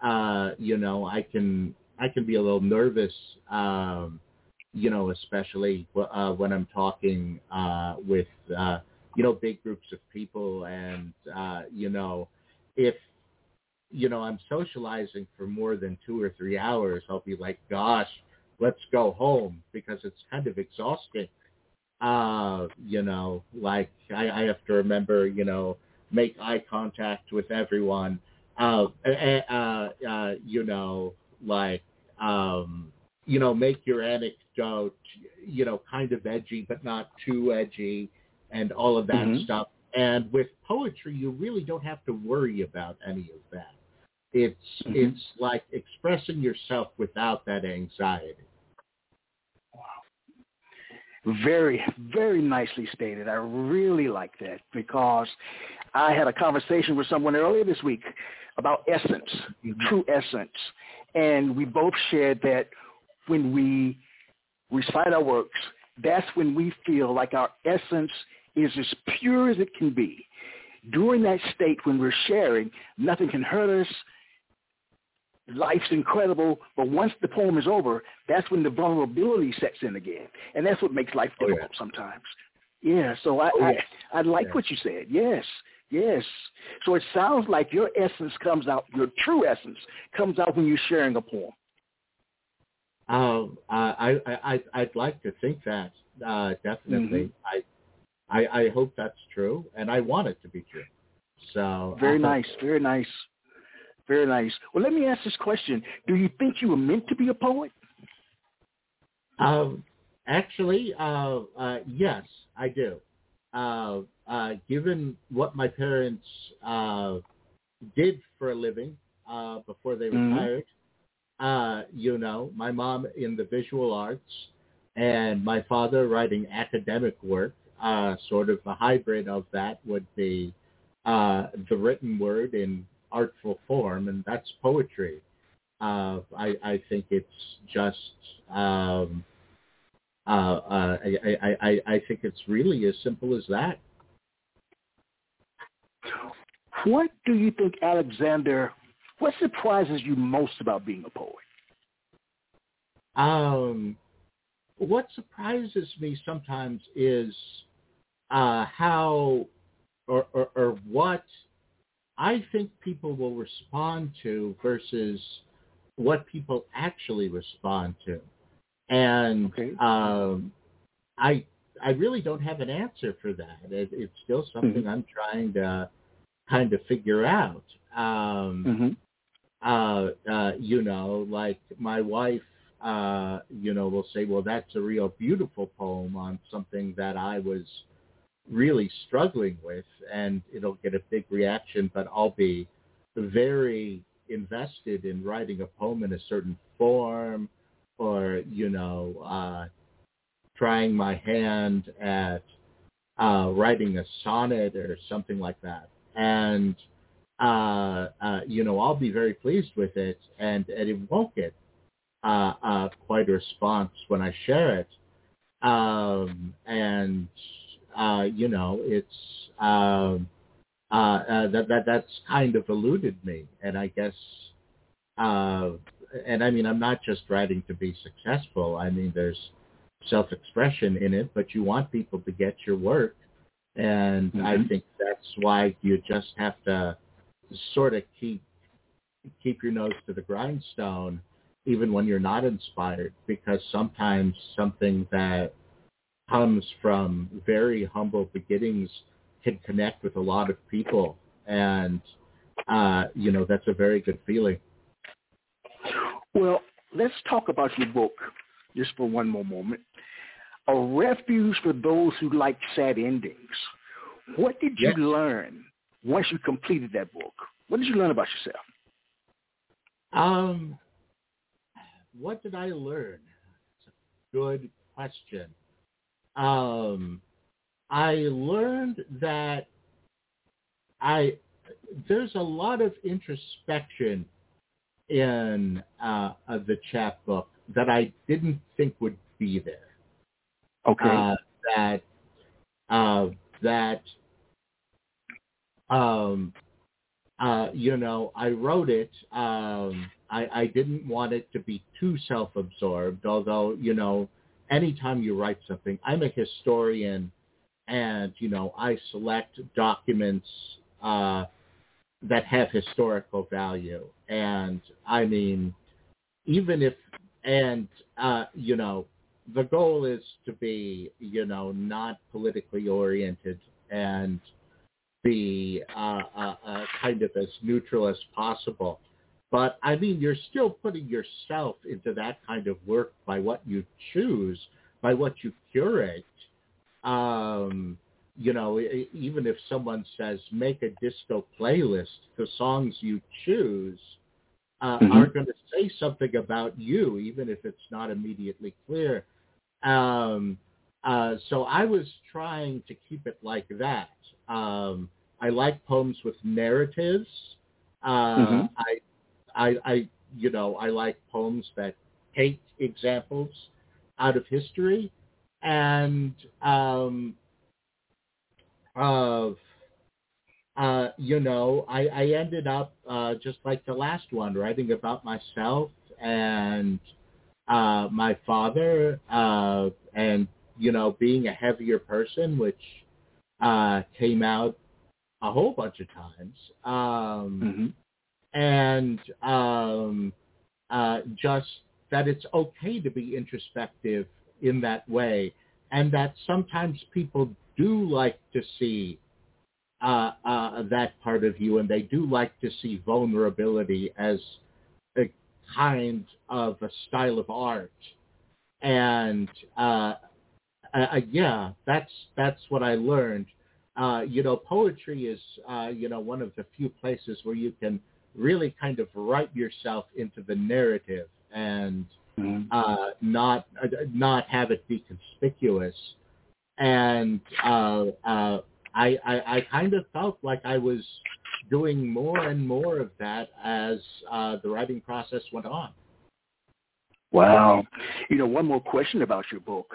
[SPEAKER 2] Uh, you know, I can I can be a little nervous, um, you know, especially uh, when I'm talking uh, with uh, you know big groups of people, and uh, you know, if you know I'm socializing for more than two or three hours, I'll be like, gosh, let's go home because it's kind of exhausting. Uh, you know, like I, I have to remember, you know, make eye contact with everyone. Uh, uh, uh, you know, like, um, you know, make your anecdote, you know, kind of edgy, but not too edgy and all of that
[SPEAKER 1] Mhm.
[SPEAKER 2] stuff. And with poetry, you really don't have to worry about any of that. It's,
[SPEAKER 1] Mhm.
[SPEAKER 2] it's like expressing yourself without that anxiety. Wow.
[SPEAKER 1] Very, very nicely stated. I really like that because I had a conversation with someone earlier this week about essence, mm-hmm. true essence. And we both shared that when we recite our works, that's when we feel like our essence is as pure as it can be. During that state when we're sharing, nothing can hurt us. Life's incredible, but once the poem is over, that's when the vulnerability sets in again, and that's what makes life
[SPEAKER 2] Oh, yeah.
[SPEAKER 1] difficult sometimes. Yeah, so I,
[SPEAKER 2] Oh, yes.
[SPEAKER 1] I I like
[SPEAKER 2] Yeah.
[SPEAKER 1] what you said. Yes, yes. So it sounds like your essence comes out, your true essence comes out when you're sharing a poem.
[SPEAKER 2] Um, I, I, I, I'd like to think that, uh, definitely.
[SPEAKER 1] Mm-hmm.
[SPEAKER 2] I, I, I hope that's true, and I want it to be true. So
[SPEAKER 1] Very
[SPEAKER 2] uh,
[SPEAKER 1] nice, very nice, very nice. Well, let me ask this question: Do you think you were meant to be a poet?
[SPEAKER 2] Um, actually, uh, uh, yes, I do. Uh, uh, given what my parents uh, did for a living uh, before they
[SPEAKER 1] Mhm.
[SPEAKER 2] retired, uh, you know, my mom in the visual arts and my father writing academic work, uh, sort of a hybrid of that would be uh, the written word in artful form, and that's poetry. Uh, I, I think it's just um, uh, uh, I, I, I, I think it's really as simple as that.
[SPEAKER 1] What do you think, Alexander? What surprises you most about being a poet?
[SPEAKER 2] Um, what surprises me sometimes is uh, how or, or, or what I think people will respond to versus what people actually respond to. And
[SPEAKER 1] Okay.
[SPEAKER 2] um, I I really don't have an answer for that. It, it's still something
[SPEAKER 1] Mhm.
[SPEAKER 2] I'm trying to kind of figure out. Um,
[SPEAKER 1] Mm-hmm.
[SPEAKER 2] uh, uh, you know, like my wife, uh, you know, will say, well, that's a real beautiful poem on something that I was really struggling with, and it'll get a big reaction, but I'll be very invested in writing a poem in a certain form or, you know, uh, trying my hand at uh, writing a sonnet or something like that. And uh, uh, you know, I'll be very pleased with it, and, and it won't get uh, uh, quite a response when I share it. Um, and uh, you know, it's um, uh, uh, that that that's kind of eluded me, and I guess, uh, and I mean, I'm not just writing to be successful. I mean, there's self-expression in it, but you want people to get your work, and I
[SPEAKER 1] Mhm.
[SPEAKER 2] think that's why you just have to sort of keep keep your nose to the grindstone even when you're not inspired because sometimes something that comes from very humble beginnings can connect with a lot of people and uh you know that's a very good feeling
[SPEAKER 1] Well, let's talk about your book just for one more moment. A refuge for those who like sad endings. What did you
[SPEAKER 2] Yes.
[SPEAKER 1] learn once you completed that book? What did you learn about yourself?
[SPEAKER 2] um what did i learn good question um, I learned that I there's a lot of introspection in uh, the chapbook that I didn't think would be there.
[SPEAKER 1] Okay.
[SPEAKER 2] Uh, that uh, that um, uh, you know, I wrote it. Um, I, I didn't want it to be too self-absorbed, although, you know, anytime you write something, I'm a historian and, you know, I select documents uh, that have historical value. And I mean, even if, and, uh, you know, the goal is to be, you know, not politically oriented and be uh, uh, uh, kind of as neutral as possible. But I mean, you're still putting yourself into that kind of work by what you choose, by what you curate. Um, you know, even if someone says make a disco playlist, the songs you choose uh, mm-hmm. are going to say something about you, even if it's not immediately clear. Um, uh, so I was trying to keep it like that. Um, I like poems with narratives. Uh, mm-hmm. I, I, I, you know, I like poems that take examples out of history, and um, of, uh, you know, I, I ended up uh, just like the last one, writing about myself and uh, my father, uh, and you know, being a heavier person, which uh, came out a whole bunch of times. Um, mm-hmm. And um, uh, just that it's okay to be introspective in that way, and that sometimes people do like to see uh, uh, that part of you, and they do like to see vulnerability as a kind of a style of art. And uh, uh, yeah, that's that's what I learned. Uh, you know, poetry is uh, you know one of the few places where you can really kind of write yourself into the narrative and mm-hmm. uh, not uh, not have it be conspicuous. And uh, uh, I, I, I kind of felt like I was doing more and more of that as uh, the writing process went on.
[SPEAKER 1] Wow. You know, one more question about your book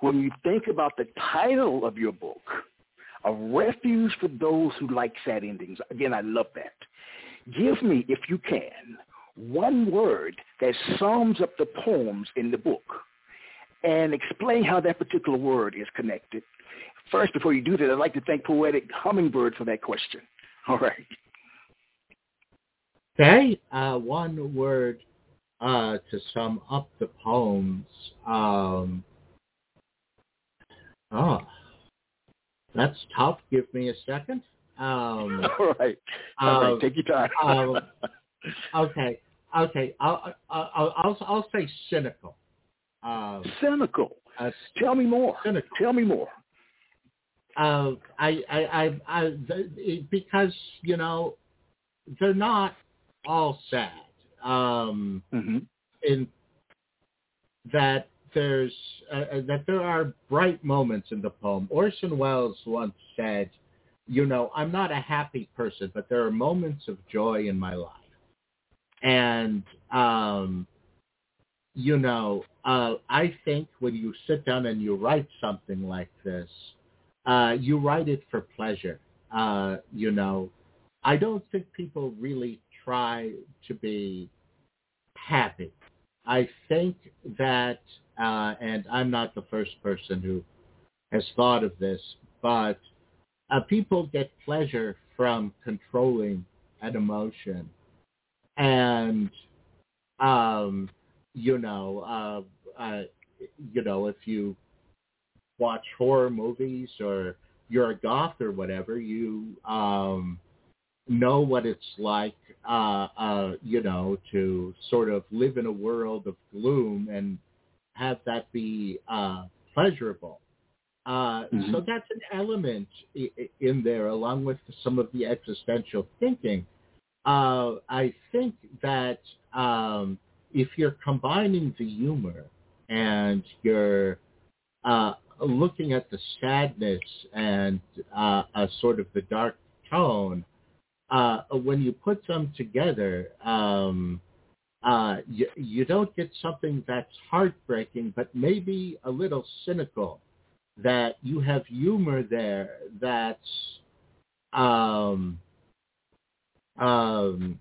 [SPEAKER 1] when you think about the title of your book, A Refuge for Those Who Like Sad Endings, again, I love that. Give me, if you can, one word that sums up the poems in the book and explain how that particular word is connected. First, before you do that, I'd like to thank Poetic Hummingbird for that question. All right.
[SPEAKER 2] Okay, uh, one word uh, to sum up the poems. Um, Oh, that's tough. Give me a second. Um,
[SPEAKER 1] All right. All right. Take your time.
[SPEAKER 2] um, okay. Okay. I'll, I'll, I'll, I'll say cynical.
[SPEAKER 1] Um, cynical. Uh, Tell me more. Cynical. Tell me more.
[SPEAKER 2] Uh, I, I, I, I, because you know, they're not all sad. Um, mm-hmm. In that there's uh, uh, that there are bright moments in the poem. Orson Welles once said, "You know, I'm not a happy person, but there are moments of joy in my life." And um, you know, uh, I think when you sit down and you write something like this, uh, you write it for pleasure. Uh, you know, I don't think people really try to be happy. I think that uh, and I'm not the first person who has thought of this, but uh, people get pleasure from controlling an emotion. And, um, you know, uh, uh, you know, if you watch horror movies or you're a goth or whatever, you um, know what it's like, uh, uh, you know, to sort of live in a world of gloom and have that be uh, pleasurable. Uh, mm-hmm. So that's an element in there, along with some of the existential thinking. Uh, I think that um, if you're combining the humor and you're uh, looking at the sadness and uh, a sort of the dark tone, uh, when you put them together, um, uh, you, you don't get something that's heartbreaking, but maybe a little cynical. That you have humor there that's um, um,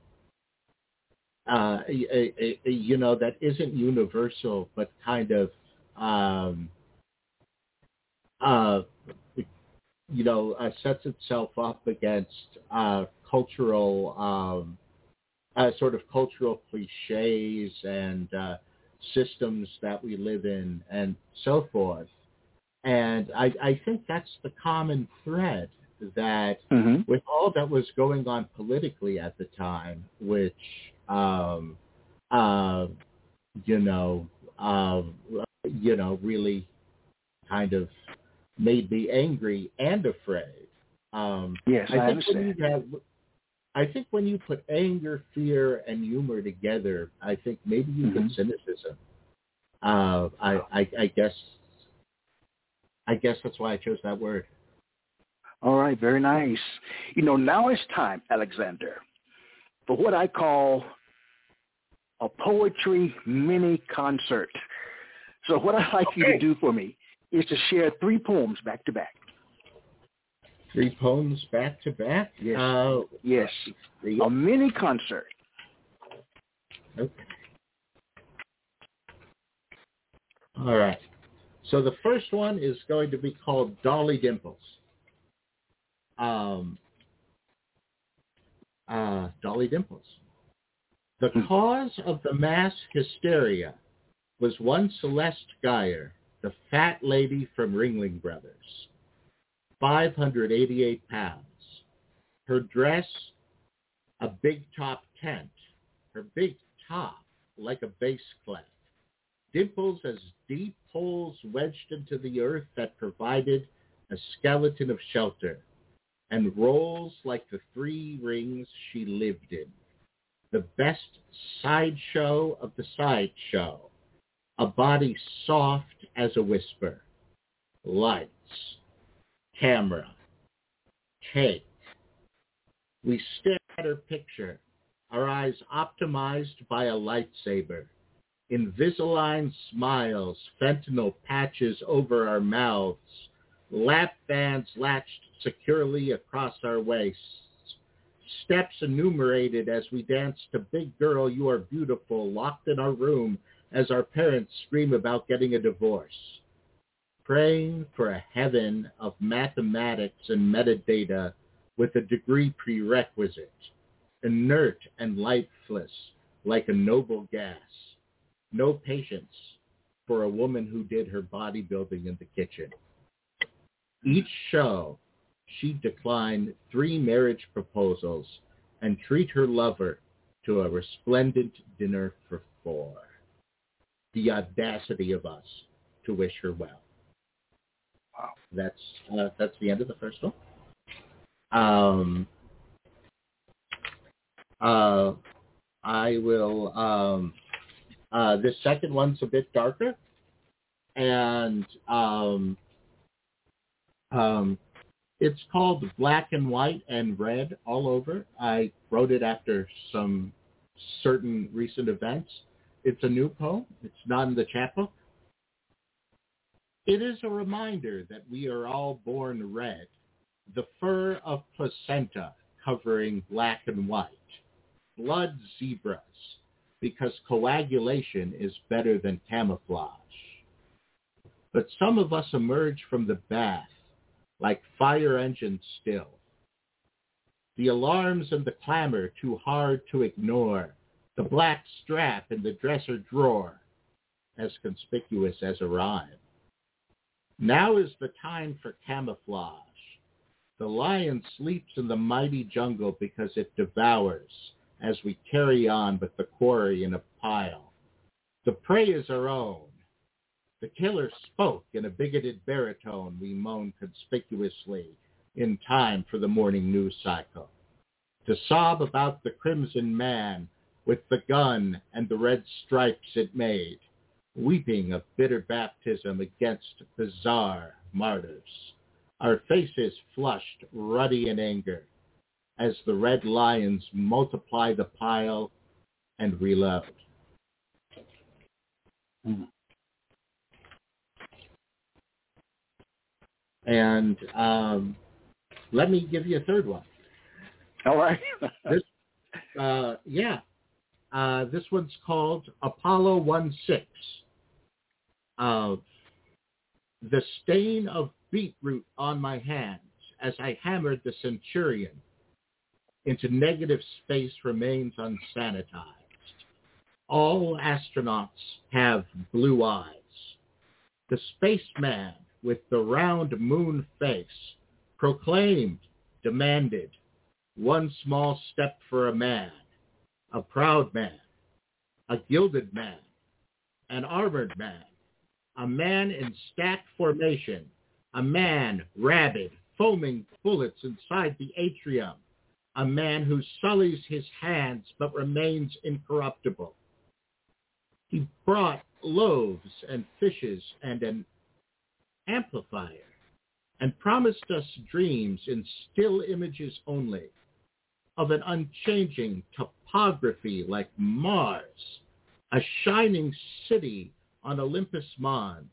[SPEAKER 2] uh, you know, that isn't universal, but kind of, um, uh, you know, uh, sets itself up against uh, cultural, um, uh, sort of cultural cliches and uh, systems that we live in and so forth. And I, I think that's the common thread that mm-hmm. with all that was going on politically at the time, which um, uh, you know, uh, you know, really kind of made me angry and afraid. Um,
[SPEAKER 1] yes, I, I
[SPEAKER 2] think
[SPEAKER 1] understand.
[SPEAKER 2] When you have, I think when you put anger, fear, and humor together, I think maybe you mm-hmm. get cynicism. Uh, I, I, I guess, I guess that's why I chose that word.
[SPEAKER 1] All right, very nice. You know, now it's time, Alexander, for what I call a poetry mini concert. So what I'd like okay. you to do for me is to share three poems back to back.
[SPEAKER 2] Three poems back to back?
[SPEAKER 1] Yes. Uh, yes. A mini concert.
[SPEAKER 2] Okay. All right. So the first one is going to be called Dolly Dimples. Um, uh, Dolly Dimples. The hmm. cause of the mass hysteria was one Celeste Geyer, the fat lady from Ringling Brothers, 588 pounds. Her dress, a big top tent. Her big top, like a bass clef. Dimples as deep holes wedged into the earth that provided a skeleton of shelter, and rolls like the three rings she lived in the best sideshow of the sideshow, a body soft as a whisper. Lights, camera, take. We stare at her picture, our eyes optimized by a lightsaber. Invisalign smiles, fentanyl patches over our mouths, lap bands latched securely across our waists steps enumerated as we dance to Big Girl, You Are Beautiful, locked in our room as our parents scream about getting a divorce. Praying for a heaven of mathematics and metadata with a degree prerequisite, inert and lifeless like a noble gas. No patience for a woman who did her bodybuilding in the kitchen. Each show she declined three marriage proposals and treat her lover to a resplendent dinner for four. The audacity of us to wish her well. Wow. That's uh, that's the end of the first one. Um, uh, I will. Um, uh, this second one's a bit darker, and um, um, it's called Black and White and Red all over. I wrote it after some certain recent events. It's a new poem. It's not in the chapbook. It is a reminder that we are all born red, the fur of placenta covering black and white, blood zebras, because coagulation is better than camouflage. But some of us emerge from the bath like fire engines still. The alarms and the clamor too hard to ignore. The black strap in the dresser drawer, as conspicuous as a rhyme. Now is the time for camouflage. The lion sleeps in the mighty jungle because it devours as we carry on with the quarry in a pile. The prey is our own. The killer spoke in a bigoted baritone, we moaned conspicuously in time for the morning news cycle. To sob about the crimson man with the gun and the red stripes it made. weeping of bitter baptism against bizarre martyrs, our faces flushed ruddy in anger as the red lions multiply the pile and reload. Mm. And um, let me give you a third one.
[SPEAKER 1] All right.
[SPEAKER 2] this, uh, yeah. Uh, this one's called Apollo 1 6. Uh, the stain of beetroot on my hands as I hammered the Centurion into negative space remains unsanitized. All astronauts have blue eyes. The spaceman with the round moon face proclaimed, demanded, one small step for a man, a proud man, a gilded man, an armored man, a man in stacked formation, a man rabid, foaming bullets inside the atrium, a man who sullies his hands but remains incorruptible. He brought loaves and fishes and an amplifier and promised us dreams in still images only of an unchanging topography like Mars, a shining city on Olympus Mons.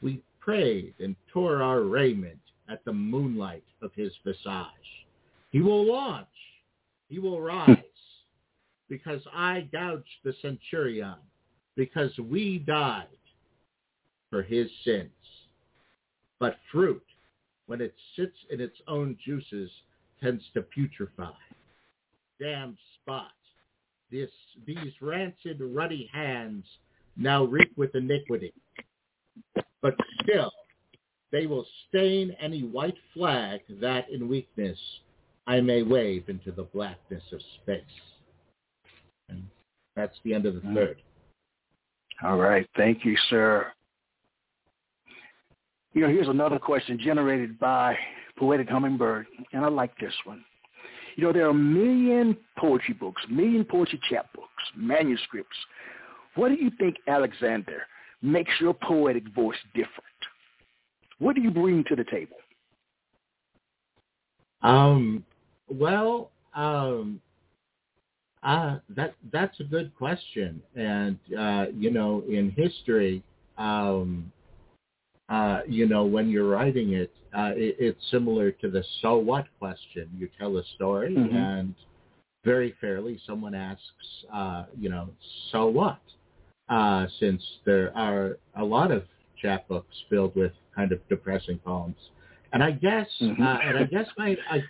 [SPEAKER 2] We prayed and tore our raiment at the moonlight of his visage. He will launch. He will rise because I gouged the centurion, because we died for his sins. But fruit, when it sits in its own juices, tends to putrefy. Damn spot. This, these rancid, ruddy hands now reek with iniquity. But still, they will stain any white flag that in weakness I may wave into the blackness of space. And that's the end of the mm. third.
[SPEAKER 1] All right. Thank you, sir. You know, here's another question generated by Poetic Hummingbird, and I like this one. You know, there are a million poetry books, million poetry chapbooks, manuscripts. What do you think, Alexander, makes your poetic voice different? What do you bring to the table?
[SPEAKER 2] Um, well, um, uh, that that's a good question, and uh, you know, in history, um, uh, you know, when you're writing it, uh, it, it's similar to the so what question. You tell a story, mm-hmm. and very fairly, someone asks, uh, you know, so what? Uh, since there are a lot of chapbooks filled with kind of depressing poems, and I guess, mm-hmm. uh, and I guess my, I,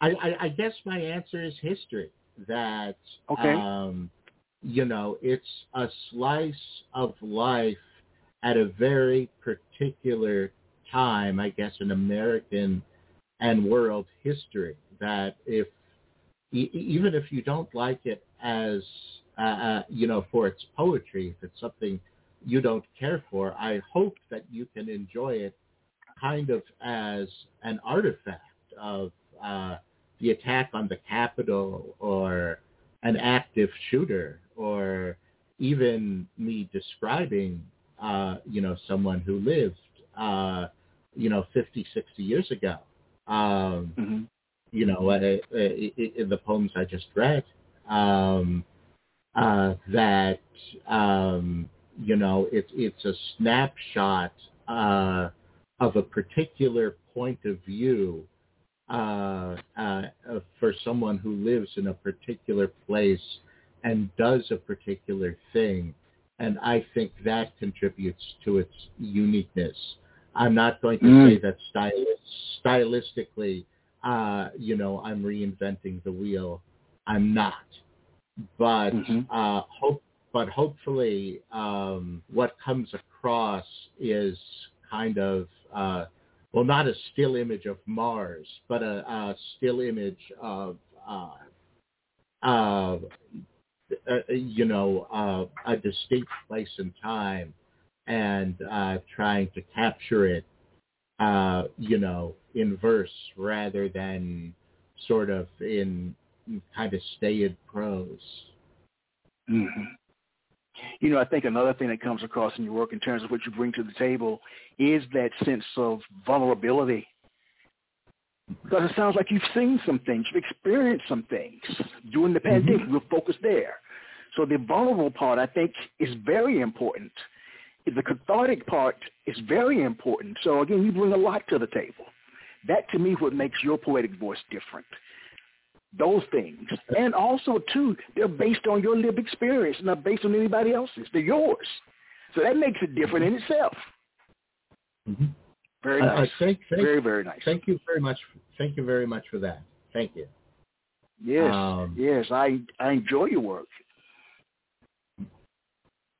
[SPEAKER 2] I, I guess my answer is history. That,
[SPEAKER 1] okay.
[SPEAKER 2] um, you know, it's a slice of life at a very particular time, I guess, in American and world history. That if even if you don't like it as uh, uh, you know for its poetry, if it's something you don't care for, I hope that you can enjoy it kind of as an artifact of uh, the attack on the Capitol or an active shooter or even me describing uh, you know, someone who lived, uh, you know, 50, 60 years ago. Um, mm-hmm. You know, uh, uh, in the poems I just read, um, uh, that, um, you know, it's, it's a snapshot uh, of a particular point of view uh, uh, for someone who lives in a particular place and does a particular thing and I think that contributes to its uniqueness. I'm not going to mm. say that stylistically, uh, you know, I'm reinventing the wheel. I'm not, but mm-hmm. uh, hope, but hopefully, um, what comes across is kind of uh, well, not a still image of Mars, but a, a still image of uh, uh, uh, you know, uh, a distinct place and time and uh, trying to capture it, uh, you know, in verse rather than sort of in kind of staid prose.
[SPEAKER 1] Mm-hmm. You know, I think another thing that comes across in your work in terms of what you bring to the table is that sense of vulnerability. Because it sounds like you've seen some things, you've experienced some things. During the pandemic, mm-hmm. we're focused there. So the vulnerable part, I think, is very important. The cathartic part is very important. So again, you bring a lot to the table. That to me what makes your poetic voice different. Those things. And also too, they're based on your lived experience, not based on anybody else's. They're yours. So that makes it different in itself.
[SPEAKER 2] Mm-hmm.
[SPEAKER 1] Very nice.
[SPEAKER 2] Uh, thank, thank,
[SPEAKER 1] very, very nice.
[SPEAKER 2] Thank you very much. Thank you very much for that. Thank you.
[SPEAKER 1] Yes, um, yes, I I enjoy your work.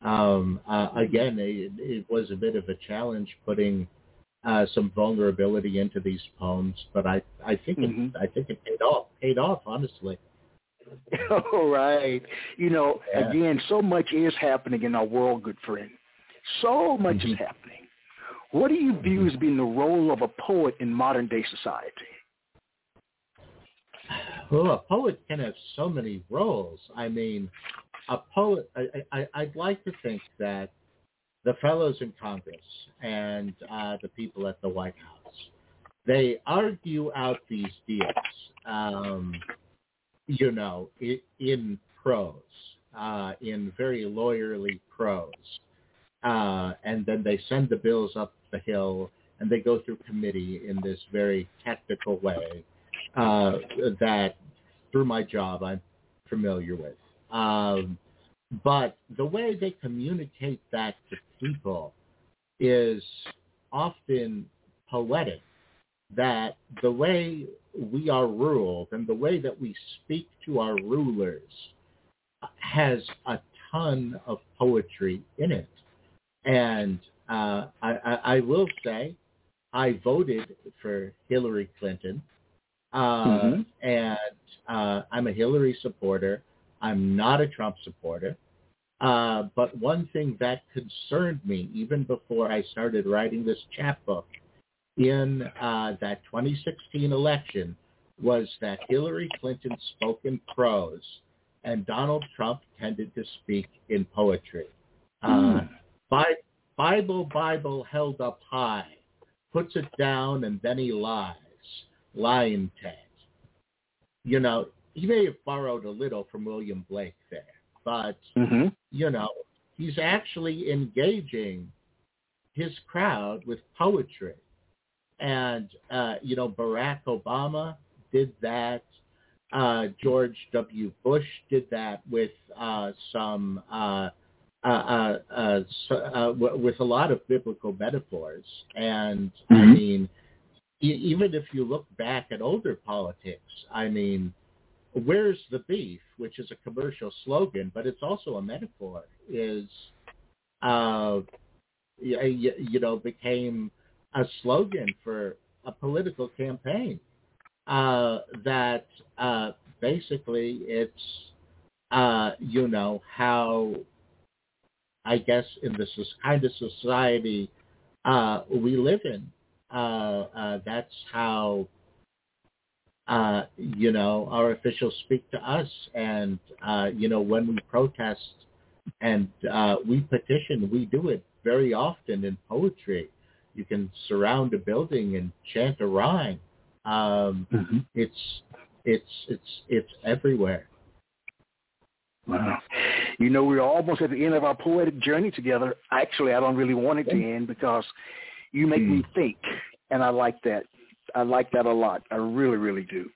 [SPEAKER 2] Um, uh, again, it, it, was a bit of a challenge putting uh, some vulnerability into these poems, but I I think mm-hmm. it, I think it paid off. Paid off, honestly.
[SPEAKER 1] All right. You know, yeah. again, so much is happening in our world, good friend. So much mm-hmm. is happening. What do you view as being the role of a poet in modern day society?
[SPEAKER 2] Well, a poet can have so many roles. I mean, a poet. I, I, I'd like to think that the fellows in Congress and uh, the people at the White House, they argue out these deals, um, you know, in, in prose, uh, in very lawyerly prose. Uh, and then they send the bills up the hill and they go through committee in this very technical way uh, that through my job I'm familiar with. Um, but the way they communicate that to people is often poetic, that the way we are ruled and the way that we speak to our rulers has a ton of poetry in it. And uh, I, I, I, will say I voted for Hillary Clinton, uh, mm-hmm. and uh, I'm a Hillary supporter. I'm not a Trump supporter. Uh, but one thing that concerned me even before I started writing this chapbook in uh, that 2016 election was that Hillary Clinton spoke in prose and Donald Trump tended to speak in poetry. Mm. Uh, Bible, Bible held up high, puts it down and then he lies, lion tag. You know, he may have borrowed a little from William Blake there but mm-hmm. you know, he's actually engaging his crowd with poetry. And uh, you know, Barack Obama did that. Uh, George W. Bush did that with uh, some uh, uh, uh, uh, with a lot of biblical metaphors. And mm-hmm. I mean, e- even if you look back at older politics, I mean, where's the beef, which is a commercial slogan, but it's also a metaphor, is, uh, you, you know, became a slogan for a political campaign uh, that uh, basically it's, uh, you know, how I guess in the kind of society uh, we live in. Uh, uh, that's how uh, you know, our officials speak to us. And, uh, you know, when we protest and uh, we petition, we do it very often in poetry. You can surround a building and chant a rhyme. Um, mm-hmm. It's it's it's it's everywhere.
[SPEAKER 1] Wow. You know, we're almost at the end of our poetic journey together. Actually, I don't really want it to end because you make mm. me think, and I like that. I like that a lot. I really, really do.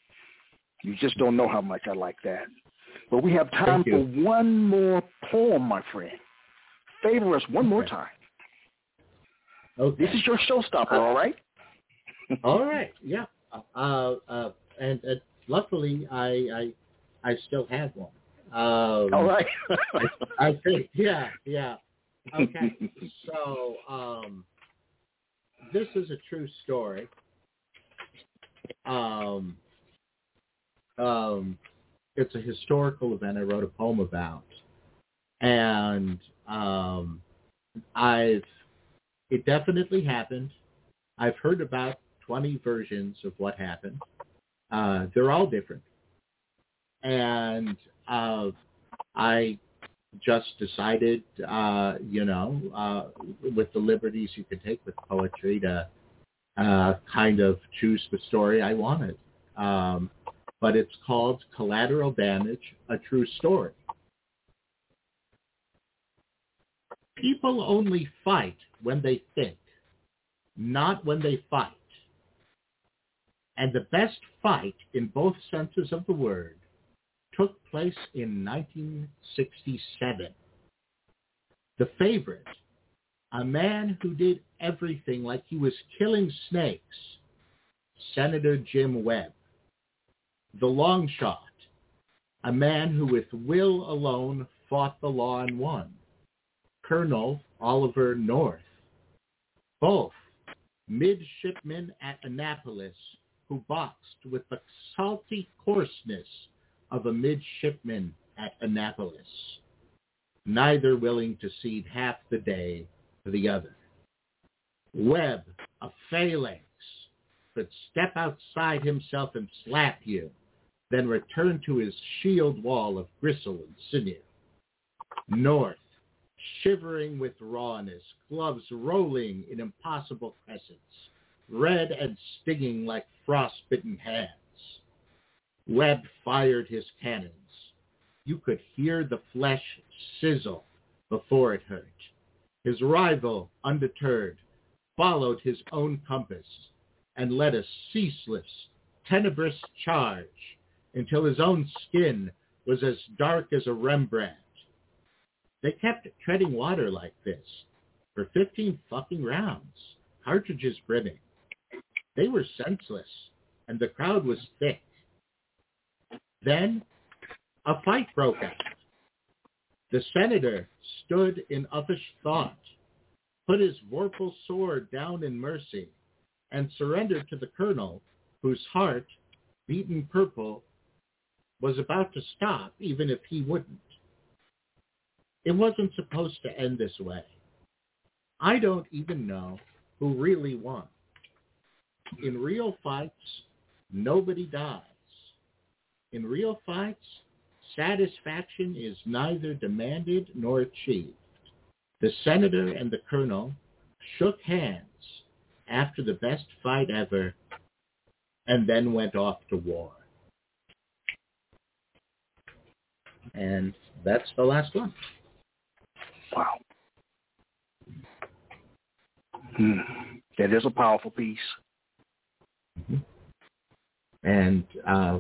[SPEAKER 1] You just don't know how much I like that. But we have time for one more poem, my friend. Favor us one okay. more time. Okay. This is your showstopper, all right?
[SPEAKER 2] all right. Yeah. Uh, uh, and uh, luckily, I, I I still have one. Um,
[SPEAKER 1] all right.
[SPEAKER 2] I, I think. Yeah. Yeah. Okay. so um, this is a true story. Um, um, it's a historical event I wrote a poem about, and um, I've it definitely happened. I've heard about 20 versions of what happened. Uh, they're all different, and I just decided, uh, you know, uh, with the liberties you could take with poetry to uh, kind of choose the story I wanted. Um, but it's called Collateral Damage, a True Story. People only fight when they think, not when they fight. And the best fight in both senses of the word took place in 1967. The favorite, a man who did everything like he was killing snakes, Senator Jim Webb. The long shot, a man who with will alone fought the law and won, Colonel Oliver North. Both midshipmen at Annapolis who boxed with the salty coarseness of a midshipman at Annapolis, neither willing to cede half the day to the other. Webb, a phalanx, could step outside himself and slap you, then return to his shield wall of gristle and sinew. North, shivering with rawness, gloves rolling in impossible crescents, red and stinging like frostbitten hands. Webb fired his cannons. You could hear the flesh sizzle before it hurt. His rival, undeterred, followed his own compass and led a ceaseless, tenebrous charge until his own skin was as dark as a Rembrandt. They kept treading water like this for 15 fucking rounds, cartridges brimming. They were senseless, and the crowd was thick. Then a fight broke out. The senator stood in uffish thought, put his vorpal sword down in mercy, and surrendered to the colonel, whose heart, beaten purple, was about to stop even if he wouldn't. It wasn't supposed to end this way. I don't even know who really won. In real fights, nobody dies. In real fights, satisfaction is neither demanded nor achieved. The senator and the colonel shook hands after the best fight ever and then went off to war. And that's the last one.
[SPEAKER 1] Wow. Hmm. That is a powerful piece.
[SPEAKER 2] Mm-hmm. And uh,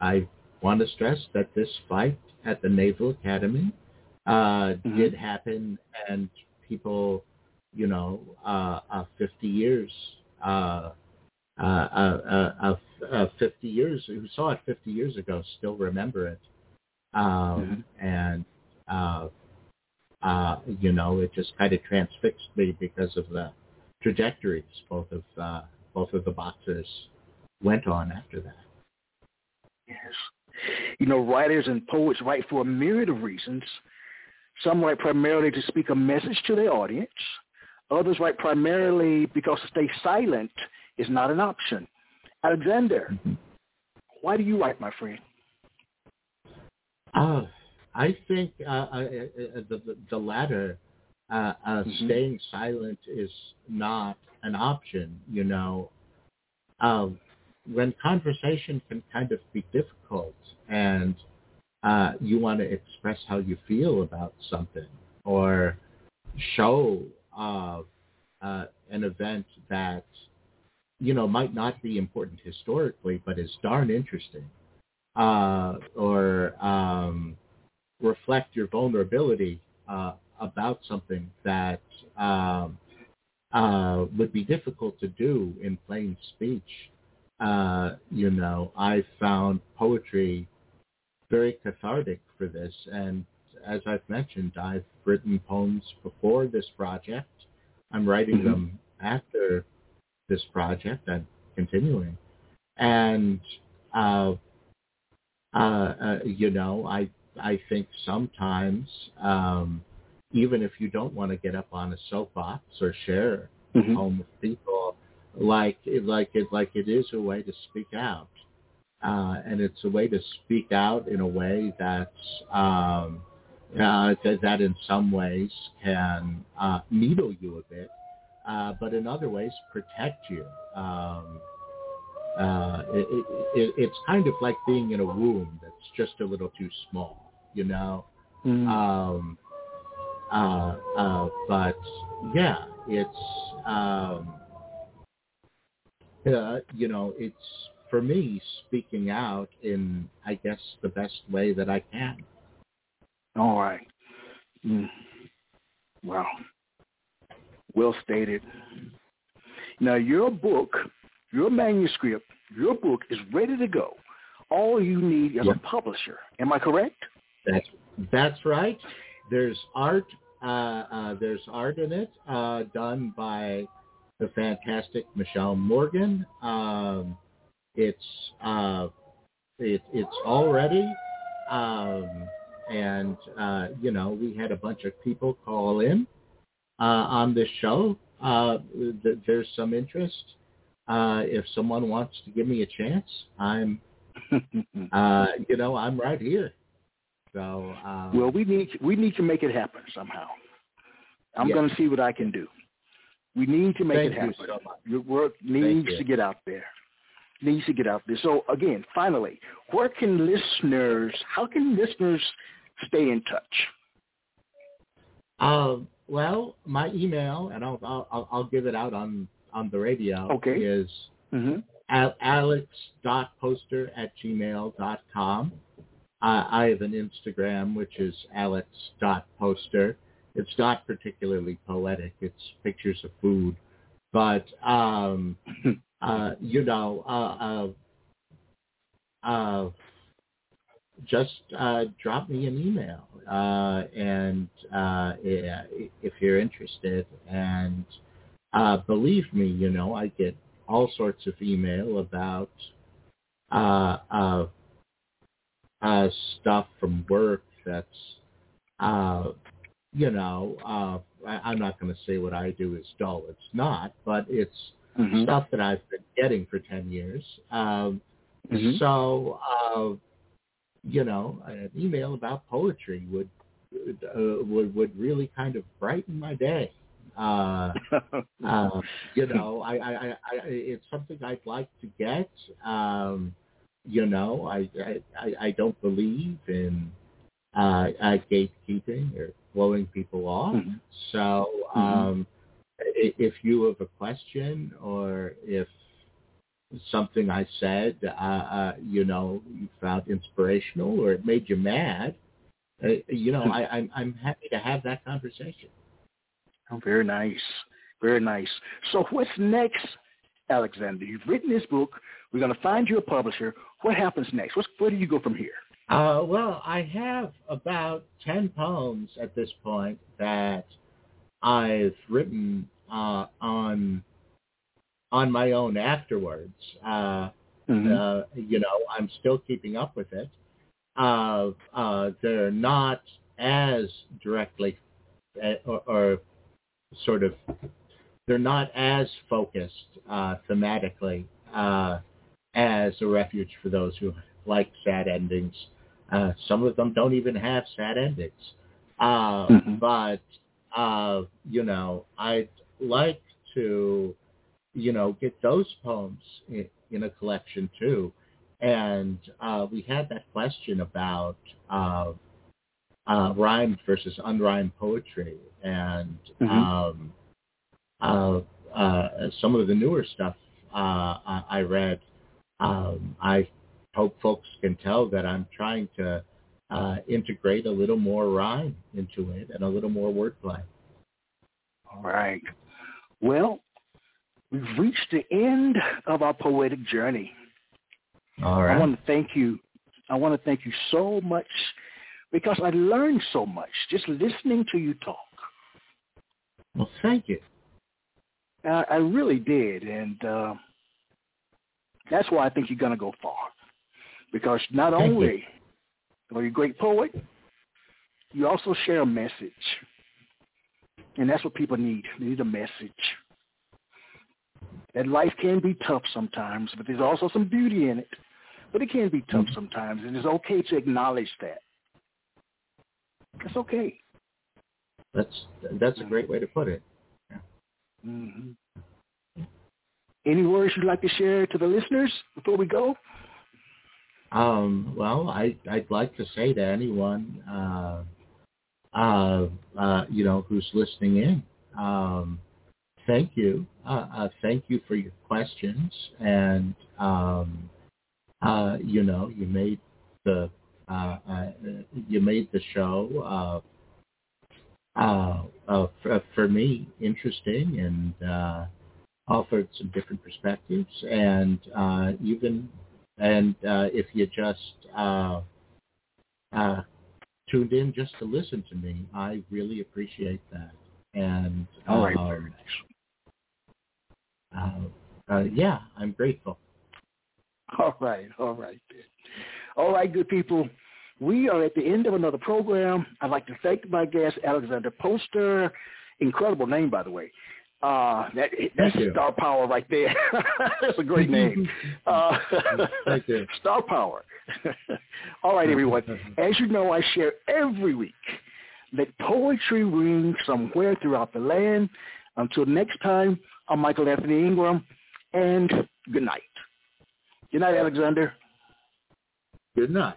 [SPEAKER 2] I want to stress that this fight at the Naval Academy uh, mm-hmm. did happen, and people, you know, uh, uh, 50 years, uh, uh, uh, uh, uh, 50 years, who saw it 50 years ago still remember it. Um, mm-hmm. And, uh, uh, you know, it just kind of transfixed me because of the trajectories both of uh, both of the boxers went on after that.
[SPEAKER 1] Yes. You know, writers and poets write for a myriad of reasons. Some write primarily to speak a message to their audience. Others write primarily because to stay silent is not an option. Alexander, mm-hmm. why do you write, my friend?
[SPEAKER 2] Uh, I think uh, uh, uh, the, the latter, uh, uh, mm-hmm. staying silent is not an option. You know, um, when conversation can kind of be difficult and uh, you want to express how you feel about something or show uh, uh, an event that you know might not be important historically but is darn interesting uh, or um, reflect your vulnerability uh, about something that um, uh, would be difficult to do in plain speech uh, you know, I found poetry very cathartic for this. And as I've mentioned, I've written poems before this project. I'm writing mm-hmm. them after this project. I'm continuing. And, uh, uh, uh, you know, I, I think sometimes, um, even if you don't want to get up on a soapbox or share mm-hmm. a poem with people, like like it like it is a way to speak out, uh, and it's a way to speak out in a way that's um, uh, that, that in some ways can uh, needle you a bit, uh, but in other ways protect you. Um, uh, it, it, it's kind of like being in a womb that's just a little too small, you know.
[SPEAKER 1] Mm.
[SPEAKER 2] Um, uh, uh, but yeah, it's um, uh, you know, it's for me speaking out in I guess the best way that I can.
[SPEAKER 1] All right. Mm. Wow. Well stated. Now your book, your manuscript, your book is ready to go. All you need is
[SPEAKER 2] Yeah.
[SPEAKER 1] a publisher. Am I correct?
[SPEAKER 2] That's that's right. There's art. Uh, uh, there's art in it uh, done by the fantastic Michelle Morgan. Um, it's uh, it, it's all ready, um, and uh, you know we had a bunch of people call in uh, on this show. Uh, th- there's some interest. Uh, if someone wants to give me a chance, I'm uh, you know I'm right here. So um,
[SPEAKER 1] well, we need we need to make it happen somehow. I'm
[SPEAKER 2] Yes.
[SPEAKER 1] going to see what I can do. We need to make
[SPEAKER 2] Thank
[SPEAKER 1] it happen. Your work needs to get out there. Needs to get out there. So again, finally, where can listeners? How can listeners stay in touch?
[SPEAKER 2] Um, well, my email, and I'll, I'll I'll give it out on on the radio.
[SPEAKER 1] Okay.
[SPEAKER 2] Is
[SPEAKER 1] Mm-hmm.
[SPEAKER 2] al- alex.poster at gmail dot com. Uh, I have an Instagram, which is alex.poster. It's not particularly poetic. It's pictures of food. But, um, uh, you know, uh, uh, uh, just uh, drop me an email. Uh, and uh, if you're interested, and uh, believe me, you know, I get all sorts of email about uh, uh, uh, stuff from work that's, uh, you know, uh, I, I'm not going to say what I do is dull. It's not, but it's
[SPEAKER 1] Mm-hmm.
[SPEAKER 2] stuff that I've been getting for 10 years. Um,
[SPEAKER 1] Mhm.
[SPEAKER 2] So, uh, you know, an email about poetry would uh, would would really kind of brighten my day. Uh, uh, you know, I, I, I, I, it's something I'd like to get. Um, you know, I, I- I don't believe in uh, uh, gatekeeping or blowing people off.
[SPEAKER 1] Mhm.
[SPEAKER 2] So, um, i- if you have a question or if something I said, uh, uh, you know, you found inspirational or it made you mad, uh, you know, I, I'm, I'm happy to have that conversation.
[SPEAKER 1] Oh, very nice. Very nice. So what's next, Alexander? You've written this book. We're going to find you a publisher. What happens next? What's, where do you go from here?
[SPEAKER 2] Uh, well, I have about 10 poems at this point that I've written uh, on on my own afterwards. Uh,
[SPEAKER 1] Mhm.
[SPEAKER 2] uh, you know, I'm still keeping up with it. Uh, uh, they're not as directly uh, or, or sort of, they're not as focused uh, thematically uh, as a refuge for those who like sad endings. Uh, some of them don't even have sad endings. Uh,
[SPEAKER 1] Mhm.
[SPEAKER 2] But, uh, you know, I'd like to you know, get those poems in, in a collection too. And uh, we had that question about uh, uh, rhymed versus unrhymed poetry, and
[SPEAKER 1] Mhm.
[SPEAKER 2] um, uh, uh, some of the newer stuff uh, I, I read. Um, I hope folks can tell that I'm trying to uh, integrate a little more rhyme into it and a little more wordplay.
[SPEAKER 1] All right. Well, we've reached the end of our poetic journey.
[SPEAKER 2] All right.
[SPEAKER 1] I want to thank you. I want to thank you so much because I learned so much just listening to you talk.
[SPEAKER 2] Well, thank you.
[SPEAKER 1] I, I really did, and uh, that's why I think you're going to go far. Because not only are you a great poet, you also share a message, and that's what people need. They need a message. That life can be tough sometimes, but there's also some beauty in it. But it can be tough sometimes, and it's okay to acknowledge that. It's okay.
[SPEAKER 2] That's that's a great way to put it. Yeah.
[SPEAKER 1] Mm-hmm. Any words you'd like to share to the listeners before we go?
[SPEAKER 2] Um, well, I, I'd like to say to anyone, uh, uh, uh, you know, who's listening in, um, thank you. Uh, uh, thank you for your questions. And, um, uh, you know, you made the, you made the show, for, for me interesting and, offered some different perspectives and, even, and, uh, if you just, uh, uh, tuned in just to listen to me, I really appreciate that. And,
[SPEAKER 1] All right,
[SPEAKER 2] um,
[SPEAKER 1] very nice.
[SPEAKER 2] uh, uh, yeah, I'm grateful.
[SPEAKER 1] All right, all right. All right, good people. We are at the end of another program. I'd like to thank my guest, Alexander Poster. Incredible name, by the way. Uh, that, that's star power right there. that's a great name. Uh,
[SPEAKER 2] Thank you.
[SPEAKER 1] Star power. all right, everyone. As you know, I share every week. that poetry rings somewhere throughout the land. Until next time, I'm Michael Anthony Ingram, and good night. Good night, Alexander.
[SPEAKER 2] Good night.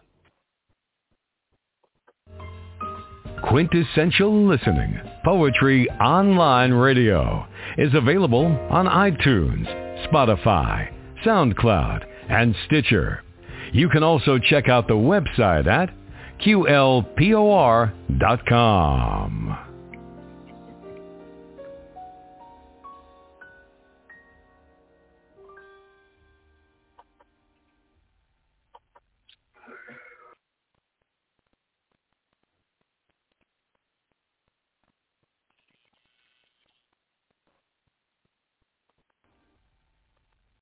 [SPEAKER 4] Quintessential Listening, Poetry Online Radio, is available on iTunes, Spotify, SoundCloud, and Stitcher. You can also check out the website at qlpor.com.